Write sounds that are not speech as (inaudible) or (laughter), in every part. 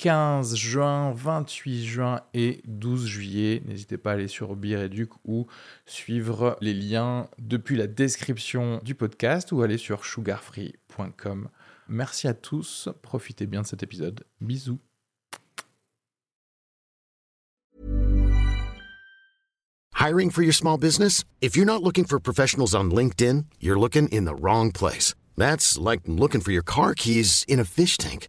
15 juin, 28 juin et 12 juillet. N'hésitez pas à aller sur Bireduc ou suivre les liens depuis la description du podcast ou aller sur sugarfree.com. Merci à tous, profitez bien de cet épisode. Bisous. Hiring for your small business? If you're not looking for professionals on LinkedIn, you're looking in the wrong place. That's like looking for your car keys in a fish tank.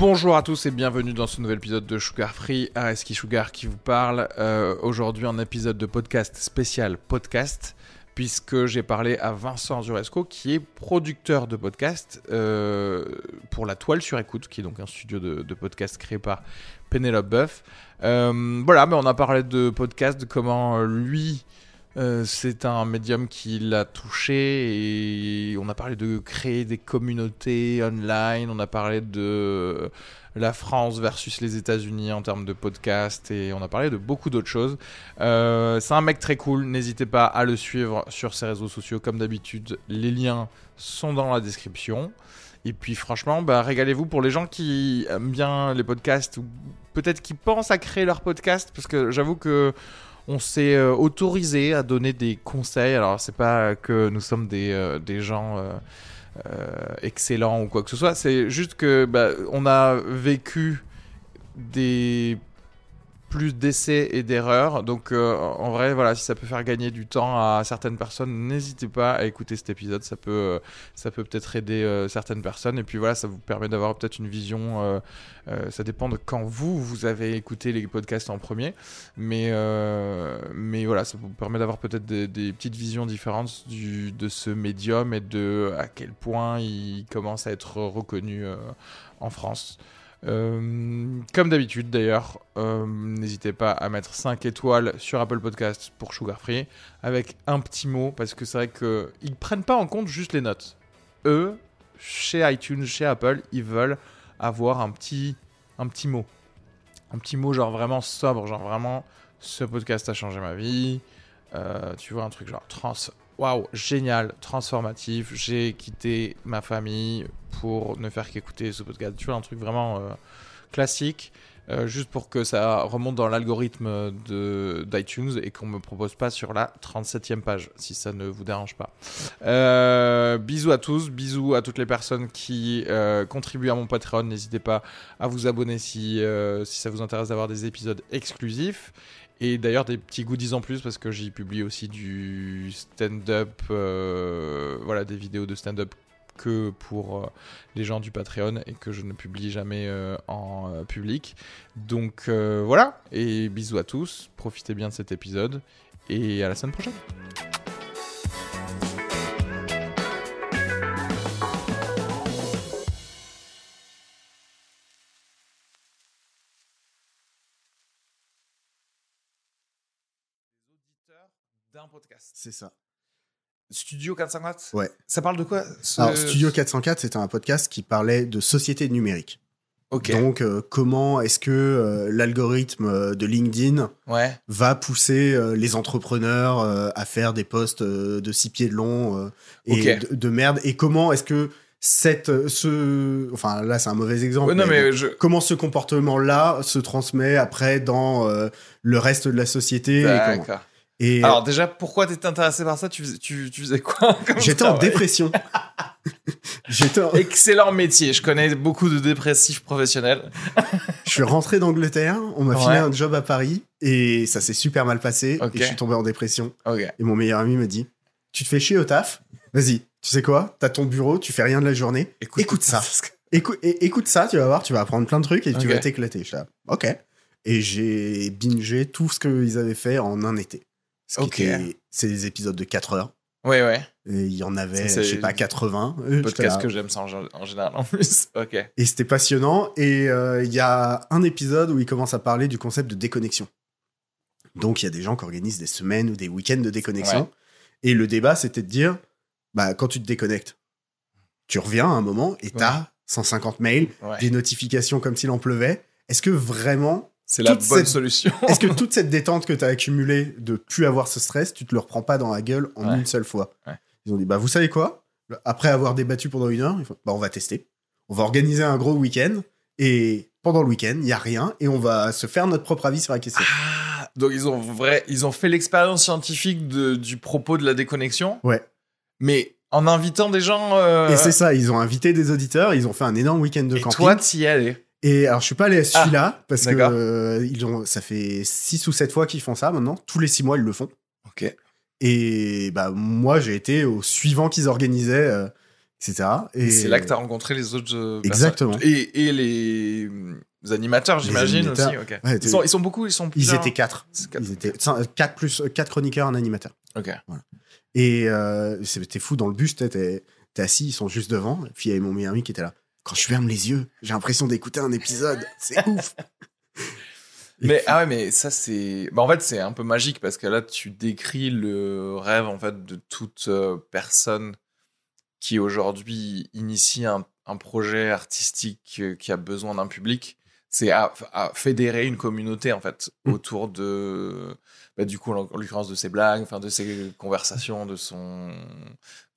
Bonjour à tous et bienvenue dans ce nouvel épisode de Sugar Free, Areski Sugar qui vous parle. Euh, Aujourd'hui, un épisode de podcast spécial podcast, puisque j'ai parlé à Vincent Zuresco, qui est producteur de podcast euh, pour La Toile sur Écoute, qui est donc un studio de, podcast créé par Penelope Buff. Euh, voilà, mais on a parlé de podcast, de comment lui. Euh, c'est un médium qui l'a touché et on a parlé de créer des communautés online, on a parlé de la France versus les États-Unis en termes de podcast et on a parlé de beaucoup d'autres choses. Euh, c'est un mec très cool, n'hésitez pas à le suivre sur ses réseaux sociaux comme d'habitude, les liens sont dans la description. Et puis franchement, bah, régalez-vous pour les gens qui aiment bien les podcasts ou peut-être qui pensent à créer leur podcast parce que j'avoue que on s'est euh, autorisé à donner des conseils. Alors, c'est pas que nous sommes des, euh, gens euh, excellents ou quoi que ce soit. C'est juste que bah, on a vécu des plus d'essais et d'erreurs. Donc, euh, en vrai, voilà, si ça peut faire gagner du temps à certaines personnes, n'hésitez pas à écouter cet épisode. Ça peut, euh, ça peut peut-être aider euh, certaines personnes. Et puis voilà, ça vous permet d'avoir peut-être une vision. ça dépend de quand vous, vous avez écouté les podcasts en premier. Mais, mais voilà, ça vous permet d'avoir peut-être des, petites visions différentes de ce médium et de à quel point il commence à être reconnu en France. Euh, comme d'habitude d'ailleurs, euh, n'hésitez pas à mettre 5 étoiles sur Apple Podcast pour Sugar Free avec un petit mot parce que c'est vrai qu'ils prennent pas en compte juste les notes. Eux, chez iTunes, chez Apple, ils veulent avoir un petit, un petit mot. Un petit mot genre vraiment sobre, genre vraiment ce podcast a changé ma vie. Euh, tu vois, un truc genre trans. Waouh, génial, transformatif. J'ai quitté ma famille pour ne faire qu'écouter ce podcast. Tu vois, un truc vraiment euh, classique, euh, juste pour que ça remonte dans l'algorithme d'iTunes et qu'on me propose pas sur la 37e page, si ça ne vous dérange pas. Euh, bisous à tous, bisous à toutes les personnes qui contribuent à mon Patreon. N'hésitez pas à vous abonner si, si ça vous intéresse d'avoir des épisodes exclusifs. Et d'ailleurs des petits goodies en plus parce que j'y publie aussi du stand-up, voilà des vidéos de stand-up que pour euh, les gens du Patreon et que je ne publie jamais euh, en euh, public. Donc euh, voilà, et bisous à tous, profitez bien de cet épisode et à la semaine prochaine. d'un podcast. C'est ça. Studio 404 Ouais. Ça parle de quoi ce- Alors, Studio 404, c'était un podcast qui parlait de société numérique. Ok. Donc, euh, comment est-ce que euh, l'algorithme euh, de LinkedIn Ouais. va pousser euh, les entrepreneurs à faire des posts de six pieds de long et de, de merde? Et comment est-ce que cette, ce, enfin là, c'est un mauvais exemple. Ouais, non, mais je. comment ce comportement-là se transmet après dans le reste de la société et comment- D'accord. Et Alors, déjà, pourquoi t'étais intéressé par ça? Tu faisais, tu, tu faisais quoi? (laughs) J'étais en dépression. (laughs) J'étais en- Excellent métier. Je connais beaucoup de dépressifs professionnels. (laughs) Je suis rentré d'Angleterre, on m'a Ouais. filé un job à Paris et ça s'est super mal passé et je suis tombé en dépression. Et mon meilleur ami me dit Tu te fais chier au taf? Vas-y, tu sais quoi? T'as ton bureau, tu fais rien de la journée. Écoute, ça. Écoute, ça, tu vas voir, tu vas apprendre plein de trucs et tu vas t'éclater. Je suis là, ok. Et j'ai bingé tout ce qu'ils avaient fait en un été. Ce Ok. c'est des épisodes de 4 heures. Ouais, ouais. Et il y en avait, je sais pas, 80. Euh, j'étais Podcast que j'aime ça en, gé- en général en plus. (laughs) Ok. Et c'était passionnant. Et euh, il y a un épisode où il commence à parler du concept de déconnexion. Donc il y a des gens qui organisent des semaines ou des week-ends de déconnexion. Ouais. Et le débat, c'était de dire, bah, quand tu te déconnectes, tu reviens à un moment et t'as 150 mails, Ouais. des notifications comme s'il en pleuvait. Est-ce que vraiment, C'est la bonne cette- solution. (laughs) est-ce que (laughs) toute cette détente que tu as accumulée de plus avoir ce stress, tu te le reprends pas dans la gueule en Ouais. une seule fois? Ouais. Ils ont dit, bah, vous savez quoi? Après avoir débattu pendant une heure, bah, on va tester. On va organiser un gros week-end et pendant le week-end, il y a rien et on va se faire notre propre avis sur la question. Ah, donc ils ont vrai, ils ont fait l'expérience scientifique de- du propos de la déconnexion. Ouais. Mais en invitant des gens. euh, Et c'est ça, ils ont invité des auditeurs, ils ont fait un énorme week-end de Et camping. toi, t'y. Et alors, je suis pas allé à celui-là parce que euh, ils ont, ça fait 6 ou 7 fois qu'ils font ça maintenant. Tous les 6 mois, ils le font. Ok. Et bah, moi, j'ai été au suivant qu'ils organisaient, euh, etc. Et c'est là que t'as rencontré les autres. euh, Exactement. Et, et les, animateurs, j'imagine aussi. Ouais, ils, sont, ils sont beaucoup, ils sont Ils étaient 4. C'est quatre. Ils étaient 4 plus 4 chroniqueurs, un animateur. Ok. Et euh, c'était fou dans le bus, t'es assis, ils sont juste devant. Et puis il y avait mon meilleur ami qui était là. Quand je ferme les yeux, j'ai l'impression d'écouter un épisode. C'est ouf. (laughs) Et Mais puis- ah ouais, mais ça c'est. Bah, en fait, c'est un peu magique parce que là, tu décris le rêve en fait de toute euh, personne qui aujourd'hui initie un, un projet artistique euh, qui a besoin d'un public. C'est à, à fédérer une communauté en fait Mm. autour de, bah, du coup, en, en l'occurrence de ses blagues, enfin de ses conversations, de son,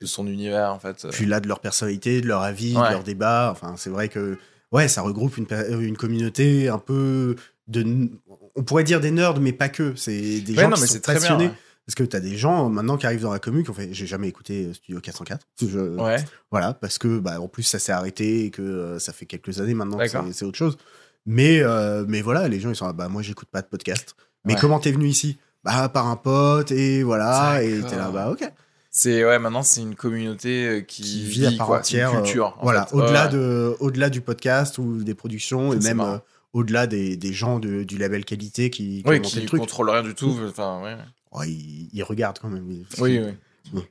de son univers en fait. Puis là, de leur personnalité, de leur avis, Ouais. de leur débat. Enfin, c'est vrai que ouais, ça regroupe une, une communauté un peu de. On pourrait dire des nerds, mais pas que. C'est des Ouais, gens non, qui mais sont bien. passionnés. ouais. Parce que t'as des gens maintenant qui arrivent dans la commune qui ont fait. J'ai jamais écouté euh, Studio 404. Je- Ouais. Voilà, parce que bah, en plus ça s'est arrêté et que euh, ça fait quelques années maintenant que c'est- c'est autre chose. Mais, euh, mais voilà, les gens ils sont là, bah moi j'écoute pas de podcast. Mais Ouais. comment t'es venu ici? Bah par un pote et voilà, et t'es là, bah ok. C'est ouais, maintenant c'est une communauté euh, qui, Qui vit à part quoi, c'est une entière. euh, culture. en voilà, fait. au-delà Ouais. de, au-delà du podcast ou des productions et Ça, même euh, au-delà des, des gens de- du label qualité qui, qui Oui, qui le truc. contrôle rien du tout. Enfin, ouais. Ouais, ils, ils regardent quand même. Oui, oui.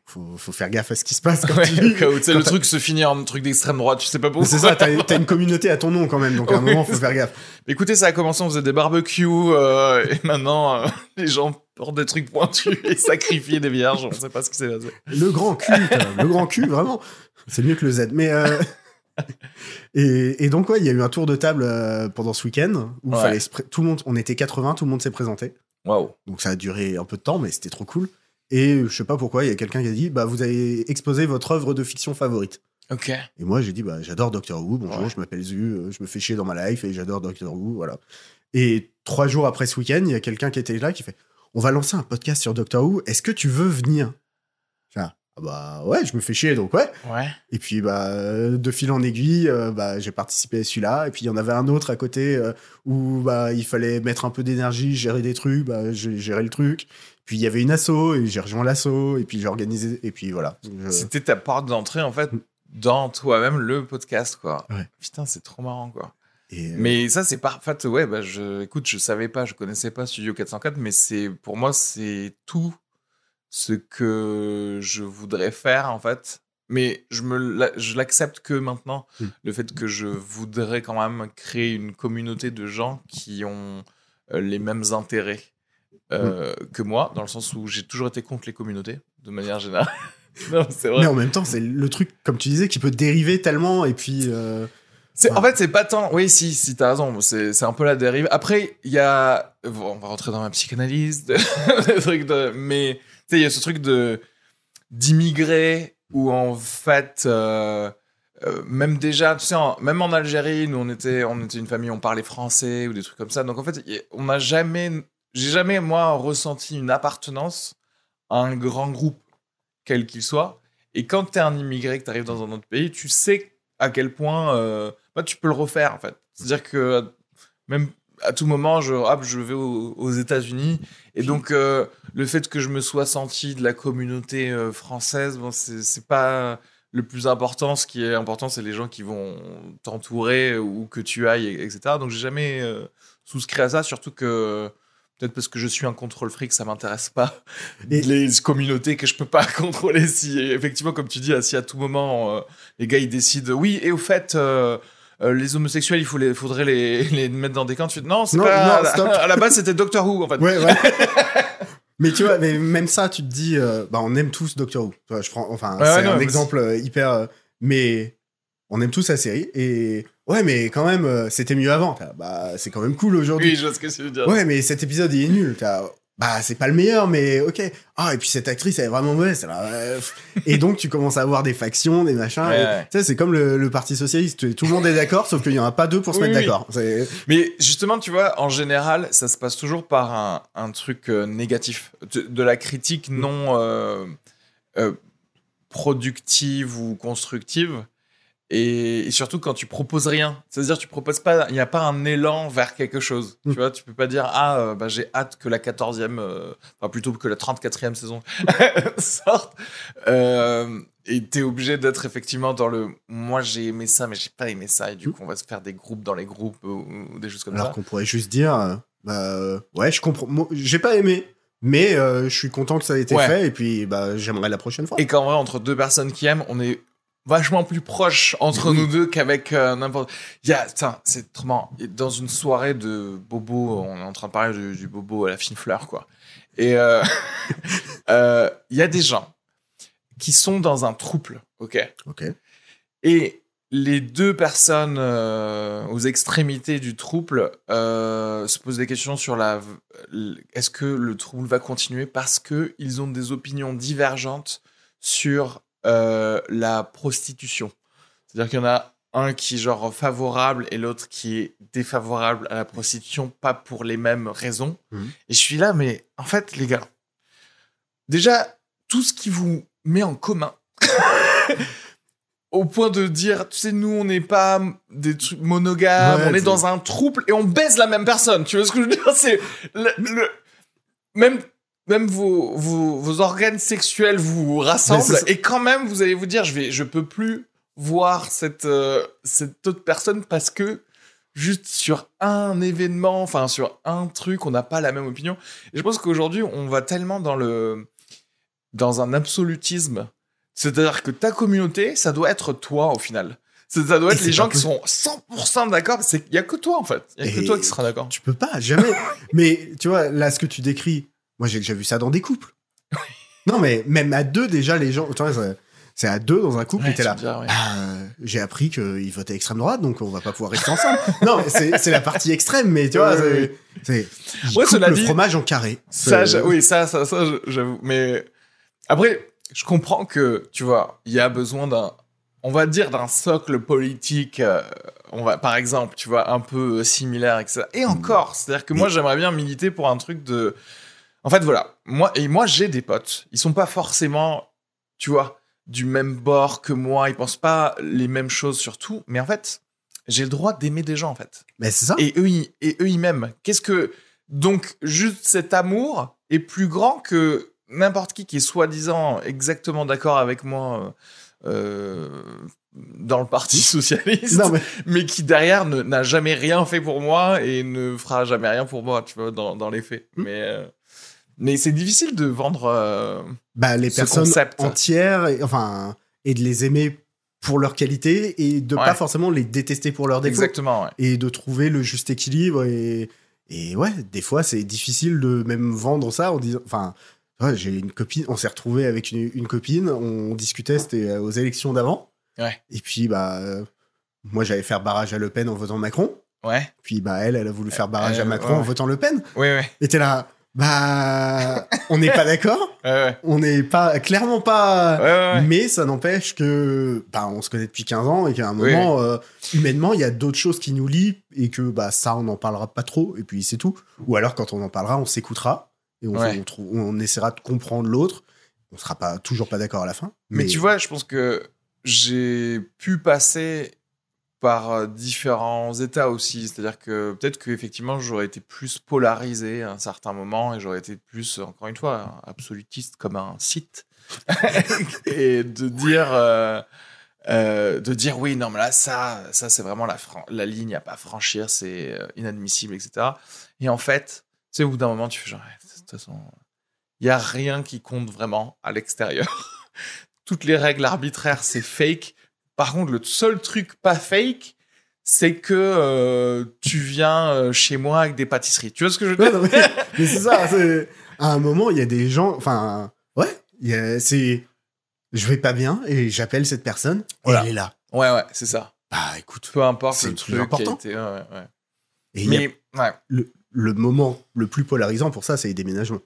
Faut, faut faire gaffe à ce qui se passe quand Ouais, tu quand le t'as- truc se finit en truc d'extrême droite, tu sais pas pourquoi. C'est ça, t'as, t'as une communauté à ton nom quand même, donc à un moment faut c'est faire gaffe. Écoutez, ça a commencé, on faisait des barbecues, euh, et maintenant, euh, les gens portent des trucs pointus et sacrifient des vierges, on sait pas ce qui s'est passé. Le grand cul, le grand cul, vraiment. C'est mieux que le Z. Mais euh, (laughs) et, et donc ouais, il y a eu un tour de table pendant ce week-end où Ouais. fallait se pré- tout le monde, on était 80, tout le monde s'est présenté. Waouh. Donc ça a duré un peu de temps, mais c'était trop cool. Et je sais pas pourquoi, il y a quelqu'un qui a dit, bah vous avez exposé votre œuvre de fiction favorite. Ok. Et moi j'ai dit, bah j'adore Doctor Who. Bonjour, Ouais. je m'appelle Zu, euh, je me fais chier dans ma life et j'adore Doctor Who, voilà. Et trois jours après ce week-end, il y a quelqu'un qui était là qui fait, on va lancer un podcast sur Doctor Who. Est-ce que tu veux venir? Ah bah ouais, je me fais chier, donc ouais. Ouais. Et puis bah de fil en aiguille, euh, bah, j'ai participé à celui-là. Et puis il y en avait un autre à côté euh, où bah il fallait mettre un peu d'énergie, gérer des trucs. Bah j'ai géré le truc. Puis il y avait une asso et j'ai rejoint l'asso et puis j'ai organisé et puis voilà. Je- C'était ta porte d'entrée, en fait, dans toi-même, le podcast, quoi. Ouais. Putain, c'est trop marrant, quoi. et, euh, Mais ça, c'est parfait. Ouais, bah, je, écoute, je savais pas, je connaissais pas Studio 404, mais c'est, pour moi, c'est tout ce que je voudrais faire, en fait. Mais je me, je l'accepte que maintenant, Mm. le fait que je voudrais quand même créer une communauté de gens qui ont euh, les mêmes intérêts euh, que moi, dans le sens où j'ai toujours été contre les communautés, de manière générale. (laughs) non, c'est vrai. mais en même temps, c'est le truc comme tu disais qui peut dériver tellement et puis euh. En fait, c'est pas tant. Oui, si, si, t'as raison. C'est c'est un peu la dérive. Après, il y a. bon, on va rentrer dans ma psychanalyse, de... (laughs) trucs de. Mais, tu sais, il y a ce truc de. d'immigrer où, en fait. euh, euh, même déjà, tu sais, en- même en Algérie, nous, on était, on était une famille, on parlait français ou des trucs comme ça. Donc, en fait, on n'a jamais. J'ai jamais, moi, ressenti une appartenance à un grand groupe, quel qu'il soit. Et quand tu es un immigré, que tu arrives dans un autre pays, tu sais à quel point euh, bah, tu peux le refaire, en fait. C'est-à-dire que même à tout moment, je, hop, je vais aux, États-Unis. Et donc, euh, le fait que je me sois senti de la communauté euh, française, bon, c'est pas le plus important. Ce qui est important, c'est les gens qui vont t'entourer ou que tu ailles, etc. Donc, j'ai jamais euh, souscrit à ça, surtout que peut-être parce que je suis un contrôle fric, ça m'intéresse pas. (laughs) Et- les communautés que je peux pas (laughs) contrôler. Si effectivement, comme tu dis, si à tout moment euh, les gars ils décident, oui, et au fait. euh, euh, les homosexuels, il faut les, faudrait les, (laughs) les mettre dans des camps. Tu non, c'est Non, pas. non, stop. à la base, c'était Doctor Who, en fait. Ouais, ouais. mais tu vois, mais même ça, tu te dis, euh, bah, on aime tous Doctor Who. Je prends, enfin, Ouais, c'est ouais, un exemple hyper. mais on aime tous la série. Et ouais, mais quand même, euh, c'était mieux avant. T'as, Bah, c'est quand même cool aujourd'hui. Oui, je vois ce que tu veux dire. Ouais, mais cet épisode, il est nul. T'as, Bah, c'est pas le meilleur, mais ok. Ah, et puis cette actrice, elle est vraiment mauvaise. Et donc, tu commences à avoir des factions, des machins. Ouais, et- ouais. Tu sais, c'est comme le, le Parti Socialiste. Tout le monde est d'accord, sauf qu'il y en a pas deux pour se Oui, mettre oui. d'accord. C'est- Mais justement, tu vois, en général, ça se passe toujours par un, un truc euh, négatif, de, de la critique non euh, euh, productive ou constructive. Et, et surtout quand tu proposes rien, c'est-à-dire tu proposes pas, il n'y a pas un élan vers quelque chose. Mm. Tu vois, tu peux pas dire ah euh, bah, j'ai hâte que la 14e, euh, enfin plutôt que la 34e saison (laughs) sorte. Euh, et t'es obligé d'être effectivement dans le moi j'ai aimé ça mais j'ai pas aimé ça et du Mm. coup on va se faire des groupes dans les groupes ou, ou des choses comme Alors ça. qu'on pourrait juste dire, euh, bah, euh, ouais, je comprends. J'ai pas aimé, mais euh, je suis content que ça ait été Ouais. fait, et puis bah, j'aimerais la prochaine fois. Et qu'en vrai, entre deux personnes qui aiment, on est vachement plus proche entre Oui. nous deux qu'avec euh, n'importe. Il y a, c'est marrant. Dans une soirée de bobo, on est en train de parler du, du bobo à la fine fleur, quoi. Et euh, (laughs) euh, il y a des gens qui sont dans un trouble, ok? Ok. Et les deux personnes aux extrémités du trouble se posent des questions sur la est-ce que le trouble va continuer parce que ils ont des opinions divergentes sur euh, la prostitution. C'est-à-dire qu'il y en a un qui est genre favorable et l'autre qui est défavorable à la prostitution, pas pour les mêmes raisons. Mhm. Et je suis là, mais en fait, les gars, déjà, tout ce qui vous met en commun, (laughs) au point de dire, tu sais, nous, on n'est pas des trucs monogames, Ouais, on est dans un trouble et on baise la même personne. Tu vois ce que je veux dire? C'est le, le- même même vos, vos, vos organes sexuels vous rassemblent et quand même vous allez vous dire, je vais, je peux plus voir cette euh, cette autre personne parce que juste sur un événement, enfin sur un truc, on n'a pas la même opinion. Et je pense qu'aujourd'hui, on va tellement dans le dans un absolutisme. C'est-à-dire que ta communauté, ça doit être toi au final. Ça doit être les gens qui sont 100% d'accord. Il y a que toi en fait. Il y a que toi qui sera d'accord. Tu peux pas, jamais. (laughs) mais tu vois, là, ce que tu décris, moi, j'ai déjà vu ça dans des couples. non, mais même à deux, déjà, les gens. c'est- à deux dans un couple, Ouais, t'es là. ouais. Ah, euh, j'ai appris qu'ils votaient extrême droite, donc on va pas pouvoir rester ensemble. (laughs) non, mais c'est la partie extrême, mais tu vois, Ouais, c'est. Ouais, cela le dit- fromage en carré. Ça, oui, ça, ça, ça, j'avoue. Mais après, je comprends que, tu vois, il y a besoin d'un, on va dire d'un socle politique, euh, on va, par exemple, tu vois, un peu similaire, etc. Et encore, c'est-à-dire que moi, j'aimerais bien militer pour un truc de, en fait, voilà, moi et moi, j'ai des potes. Ils sont pas forcément, tu vois, du même bord que moi. Ils pensent pas les mêmes choses sur tout. Mais en fait, j'ai le droit d'aimer des gens, en fait. Mais c'est ça. Et eux, ils, et eux, ils m'aiment. Qu'est-ce que. Donc, juste cet amour est plus grand que n'importe qui qui est soi-disant exactement d'accord avec moi euh, dans le Parti (laughs) Socialiste, non, mais mais qui derrière n'a jamais rien fait pour moi et ne fera jamais rien pour moi, tu vois, dans, dans les faits. Mm. Mais, euh, mais c'est difficile de vendre. euh, bah, les ce personnes concept. entières, et, enfin, et de les aimer pour leur qualité et de Ouais. pas forcément les détester pour leurs défauts. exactement, ouais. Et de trouver le juste équilibre. Et, et ouais, des fois, c'est difficile de même vendre ça en disant. Enfin, ouais, j'ai une copine, on s'est retrouvé avec une, une copine, on discutait, c'était euh, aux élections d'avant. Et puis, bah, euh, moi, j'allais faire barrage à Le Pen en votant Macron. Ouais, Puis, bah, elle, elle a voulu faire barrage Euh, à Macron en votant Le Pen. ouais, ouais. Et t'es là, bah, on n'est pas (laughs) d'accord. ouais, ouais. On n'est pas, clairement pas. Ouais. Mais ça n'empêche que bah, on se connaît depuis 15 ans et qu'à un Oui. moment, euh, humainement, il y a d'autres choses qui nous lient et que bah, ça, on n'en parlera pas trop et puis c'est tout. Ou alors, quand on en parlera, on s'écoutera et on essaiera de comprendre l'autre. on sera pas toujours pas d'accord à la fin. Mais, tu vois, je pense que j'ai pu passer par euh, différents états aussi. C'est-à-dire que peut-être qu'effectivement, j'aurais été plus polarisé à un certain moment et j'aurais été plus, encore une fois, absolutiste comme un site. (laughs) et de dire, euh, euh, de dire oui, non, mais là, ça, ça c'est vraiment la, la ligne à pas franchir, c'est inadmissible, etc. Et en fait, tu sais, au bout d'un moment, tu fais genre, de toute façon, il y a rien qui compte vraiment à l'extérieur. (laughs) Toutes les règles arbitraires, c'est fake. Par contre, le seul truc pas fake, c'est que euh, tu viens euh, chez moi avec des pâtisseries. Tu vois ce que je veux dire? (laughs) Mais, c'est ça. À un moment, il y a des gens. Enfin, ouais, c'est. Je vais pas bien et j'appelle cette personne et elle est là. Ouais, ouais, c'est ça. Bah écoute, peu importe le truc important. Été, Et Mais le, le, moment le plus polarisant pour ça, c'est les déménagements.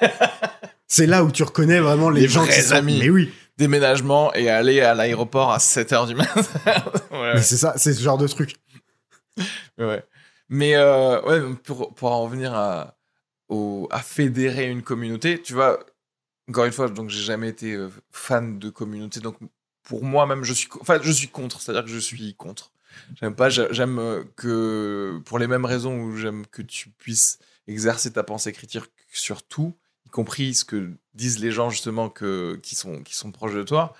(laughs) c'est là où tu reconnais vraiment les, gens vrais qui amis. Mais oui. Déménagement et aller à l'aéroport à 7h du (laughs) matin. Mais c'est ça, c'est ce genre de truc. ouais. Mais euh, ouais, pour, pour en revenir à, au, à fédérer une communauté, tu vois, encore une fois, donc j'ai jamais été euh, fan de communauté, donc pour moi même, je suis, enfin, je suis contre, c'est-à-dire que je suis contre. J'aime pas, j'aime euh, que, pour les mêmes raisons où j'aime que tu puisses exercer ta pensée critique sur tout, compris ce que disent les gens justement que, qui, sont, qui sont proches de toi.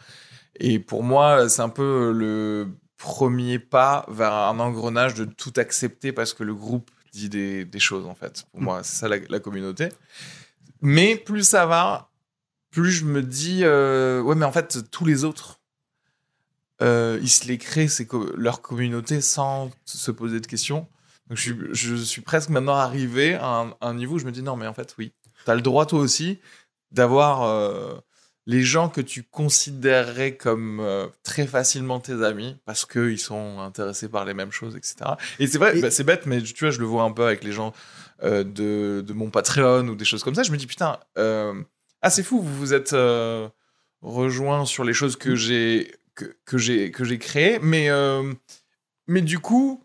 Et pour moi, c'est un peu le premier pas vers un engrenage de tout accepter parce que le groupe dit des, des choses, en fait. Pour moi, c'est ça la, communauté. Mais plus ça va, plus je me dis, euh, ouais, mais en fait, tous les autres, euh, ils se les créent, c'est leur communauté sans se poser de questions. Donc je suis, je suis presque maintenant arrivé à un, niveau où je me dis non, mais en fait, oui, tu as le droit toi aussi d'avoir euh, les gens que tu considérerais comme euh, très facilement tes amis parce qu'ils sont intéressés par les mêmes choses, etc. Et c'est vrai, bah, c'est bête, mais tu vois, je le vois un peu avec les gens euh, de, de, mon Patreon ou des choses comme ça. Je me dis putain, ah, c'est fou, vous vous êtes rejoint sur les choses que j'ai que, que j'ai que j'ai créées, mais mais du coup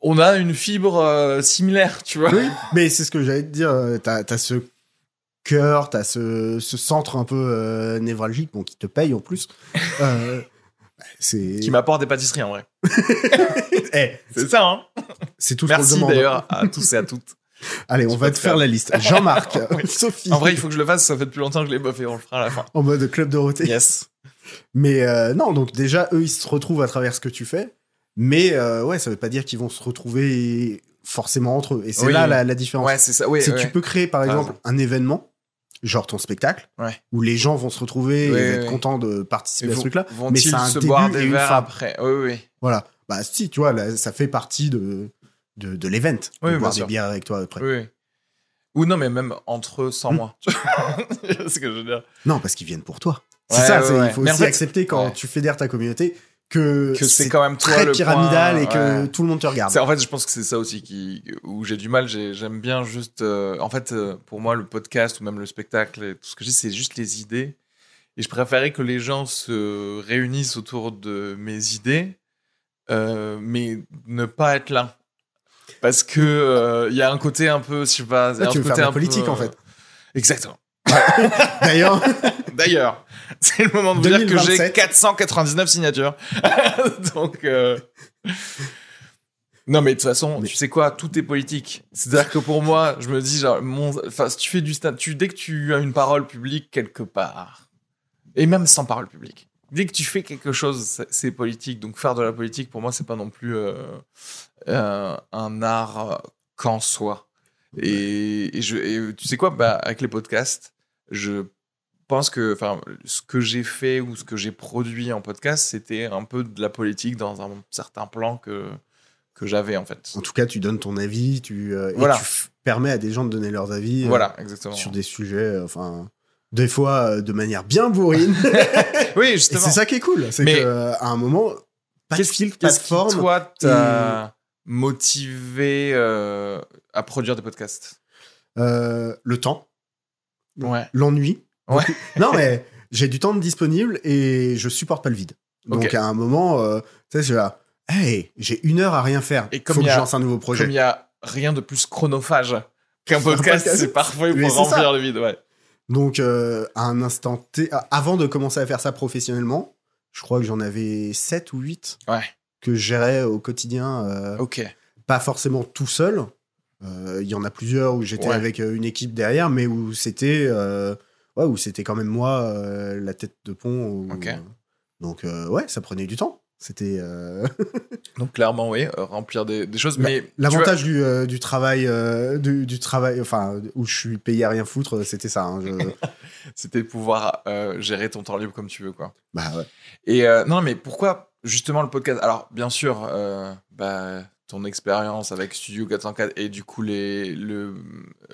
on a une fibre euh, similaire, tu vois. Oui, mais c'est ce que j'allais te dire. T'as as ce cœur, t'as ce, ce centre un peu euh, névralgique, bon, qui te paye en plus. (laughs) c'est qui m'apporte des pâtisseries en vrai. (laughs) Eh, c'est ça, hein. C'est tout. Merci d'ailleurs à tous et à toutes. Allez, on va te faire, la liste. Jean-Marc, (laughs) Sophie. En vrai, il faut que je le fasse. Ça fait depuis longtemps que je l'ai pas fait. On le fera à la fin. En mode club Dorothée. Yes. Mais non, donc déjà, eux, ils se retrouvent à travers ce que tu fais. Mais euh, ouais, ça veut pas dire qu'ils vont se retrouver forcément entre eux. Et c'est là la, différence. Ouais, c'est ça. Oui, tu peux créer par exemple un événement, genre ton spectacle, où les gens vont se retrouver et être contents de participer à ce truc-là. Mais c'est un se début boire des et une fin. après? Oui, oui. Voilà. Bah si, tu vois, là, ça fait partie de de, de l'event. Oui, de boire des bières avec toi après. Oui. Ou non, mais même entre eux, sans hmm. moi. (laughs) ce que je veux dire? Non, parce qu'ils viennent pour toi. C'est ça, il faut aussi accepter quand tu fédères ta communauté que, c'est quand même très pyramidal et que tout le monde te regarde. En fait, je pense que c'est ça aussi qui, où j'ai du mal. J'aime bien juste. Euh, en fait, euh, pour moi, le podcast ou même le spectacle, et tout ce que je dis, c'est juste les idées. Et je préférais que les gens se réunissent autour de mes idées, euh, mais ne pas être là. Parce que il y a un côté un peu, je sais pas, tu un veux côté un politique en fait. Exactement. (laughs) D'ailleurs. (laughs) D'ailleurs. (laughs) C'est le moment de dire que j'ai 499 signatures. (laughs) Donc. Euh, non, mais de toute façon, tu sais quoi, tout est politique. C'est-à-dire que pour moi, je me dis, genre, enfin, si tu fais du stand, tu, dès que tu as une parole publique quelque part, et même sans parole publique, dès que tu fais quelque chose, c'est politique. Donc faire de la politique, pour moi, c'est pas non plus euh, un art qu'en soi. Et, je, et tu sais quoi, bah, avec les podcasts, je pense que enfin ce que j'ai fait ou ce que j'ai produit en podcast c'était un peu de la politique dans un certain plan que que j'avais en fait. En tout cas tu donnes ton avis tu euh, et tu permets à des gens de donner leurs avis euh, voilà exactement. sur des sujets euh, enfin des fois de manière bien bourrine. (laughs) Oui justement. c'est ça qui est cool c'est qu'à un moment pas de filtre pas de forme toi t'as motivé à produire des podcasts? Le temps. Ouais. L'ennui non, mais j'ai du temps disponible et je supporte pas le vide. Donc à un moment, euh, tu sais, je là, hey, j'ai une heure à rien faire. Et comme faut que je lance un nouveau projet. Comme il y a rien de plus chronophage qu'un podcast, c'est parfait pour remplir le vide, ouais. Donc, euh, à un instant T, avant de commencer à faire ça professionnellement, je crois que j'en avais 7 ou 8 Ouais. que je gérais au quotidien, euh, Ok. pas forcément tout seul. Il y en a plusieurs où j'étais Ouais. avec une équipe derrière, mais où c'était ouais, où c'était quand même moi euh, la tête de pont. où- Ok. Donc, euh, ouais, ça prenait du temps. C'était euh, (laughs) Donc clairement, oui, euh, remplir des, des choses. Mais l'avantage du, euh, du travail, euh, du, du travail, enfin, où je suis payé à rien foutre, c'était ça. hein, je- (laughs) c'était de pouvoir euh, gérer ton temps libre comme tu veux, quoi. bah ouais. Et euh, non, mais pourquoi justement le podcast Alors, bien sûr, euh, bah, ton expérience avec Studio 404 et du coup les, le,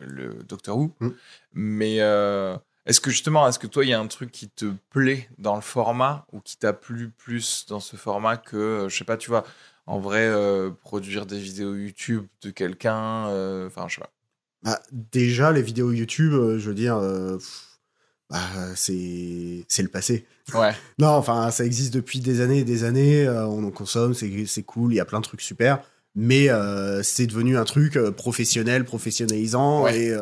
le Doctor Who. Mm. Mais euh, est-ce que justement, est-ce que toi, il y a un truc qui te plaît dans le format ou qui t'a plu plus dans ce format que, euh, je sais pas, tu vois, en vrai, euh, produire des vidéos YouTube de quelqu'un, euh, enfin, je sais pas. Bah, déjà, les vidéos YouTube, euh, je veux dire, bah, c'est le passé. Ouais, (laughs) Non, enfin, ça existe depuis des années et des années. on en consomme, c'est cool, il y a plein de trucs super. Mais c'est devenu un truc professionnel, professionnalisant. Ouais. Et,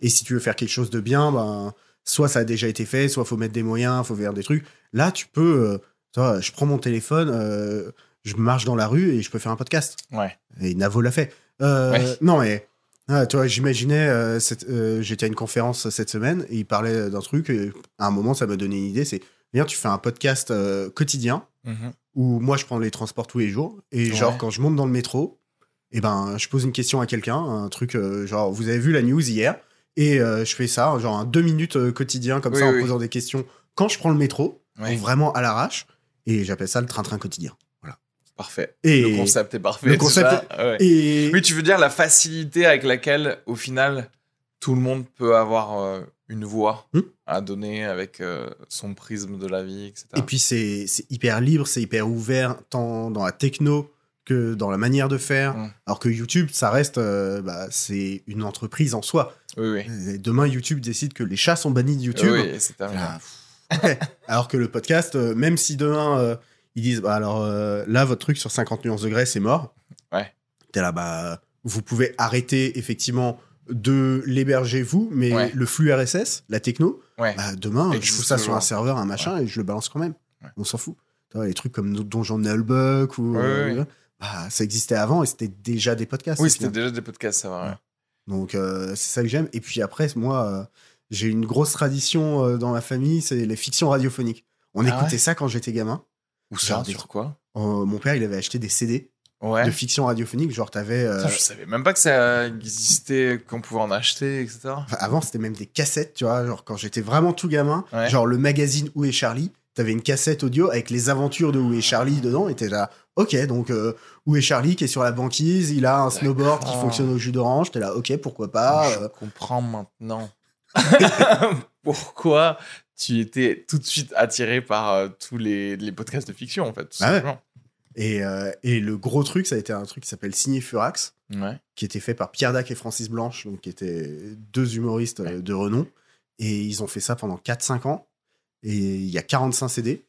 et si tu veux faire quelque chose de bien, ben, soit ça a déjà été fait, soit faut mettre des moyens, faut faire des trucs. Là, tu peux. euh, toi, je prends mon téléphone, euh, je marche dans la rue et je peux faire un podcast. ouais, Et Navo l'a fait. Euh, Ouais. Non, mais ah, tu vois, j'imaginais, euh, euh, j'étais à une conférence cette semaine et il parlait d'un truc. Et à un moment, ça m'a donné une idée. C'est, viens, tu fais un podcast euh, quotidien Mhm. où moi, je prends les transports tous les jours. Et genre, quand je monte dans le métro, et ben, je pose une question à quelqu'un, un truc genre, vous avez vu la news hier? Et euh, je fais ça, genre un deux minutes euh, quotidien, comme Oui, ça, en oui. posant des questions quand je prends le métro, vraiment à l'arrache. Et j'appelle ça le train-train quotidien. parfait. Et- Le concept est parfait. Le concept déjà. Ouais. Et Oui, tu veux dire la facilité avec laquelle, au final, tout le monde peut avoir euh, une voix Hmm. à donner avec euh, son prisme de la vie, etc. Et puis c'est c'est hyper libre, c'est hyper ouvert, tant dans la techno que dans la manière de faire. Mm. Alors que YouTube, ça reste, euh, bah, c'est une entreprise en soi. oui, oui. Et demain, YouTube décide que les chats sont bannis de YouTube. Oui, c'est. Ah. (laughs) Alors que le podcast, euh, même si demain euh, ils disent, bah, alors là, votre truc sur 50 nuances degrés, c'est mort. Ouais. T'es là, bah, vous pouvez arrêter effectivement de l'héberger vous, mais Ouais. le flux RSS, la techno, Ouais. bah, demain, je fous ça sur un serveur, un machin, et je le balance quand même. On s'en fout. Les trucs comme Donjon de Nullbuck ou. Bah, ça existait avant et c'était déjà des podcasts. oui, c'était déjà des podcasts, ça va. ouais. Donc, euh, c'est ça que j'aime. Et puis après, moi, euh, j'ai une grosse tradition euh, dans ma famille, c'est les fictions radiophoniques. On Ah écoutait ouais ça quand j'étais gamin. Ou ça, des- sur quoi? Mon père, il avait acheté des CD Ouais. de fiction radiophonique. Genre, t'avais. je savais même pas que ça existait, qu'on pouvait en acheter, etc. enfin, avant, c'était même des cassettes, tu vois. Genre, quand j'étais vraiment tout gamin, Ouais. genre le magazine Où est Charlie? T'avais une cassette audio avec les aventures de Où est Charlie dedans, et t'es là, ok, donc euh, Où est Charlie qui est sur la banquise, il a un snowboard qui fonctionne au jus d'orange, t'es là, ok, pourquoi pas. je euh, comprends maintenant (laughs) pourquoi tu étais tout de suite attiré par euh, tous les, les podcasts de fiction, en fait. Tout Ah ouais. et, euh, et le gros truc, ça a été un truc qui s'appelle Signé Furax. Ouais. qui était fait par Pierre Dac et Francis Blanche, donc qui étaient deux humoristes de renom. Et ils ont fait ça pendant 4-5 ans. Et il y a 45 CD.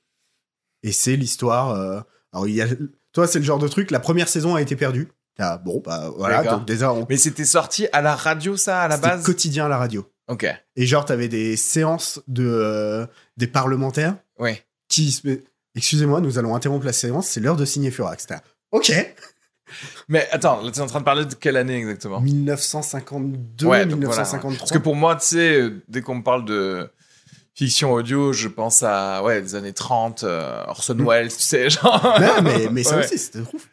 Et c'est l'histoire. euh, alors, il y a, toi, c'est le genre de truc, la première saison a été perdue. Ah, bon, bah voilà, donc déjà, on, Mais c'était sorti à la radio, ça, à la base? quotidien à la radio. Ok. Et genre, t'avais des séances de, euh, des parlementaires Ouais. qui. se- Excusez-moi, nous allons interrompre la séance, c'est l'heure de signer Furax. Ok, Mais attends, là, tu es en train de parler de quelle année exactement? 1952, Ouais, donc voilà, ouais. 1953. Parce que pour moi, tu sais, euh, dès qu'on me parle de fiction audio, je pense à ouais, des années 30, euh, Orson Mm. Welles, tu sais, (laughs) genre. Ouais, mais, mais ça Ouais. aussi, c'était ouf.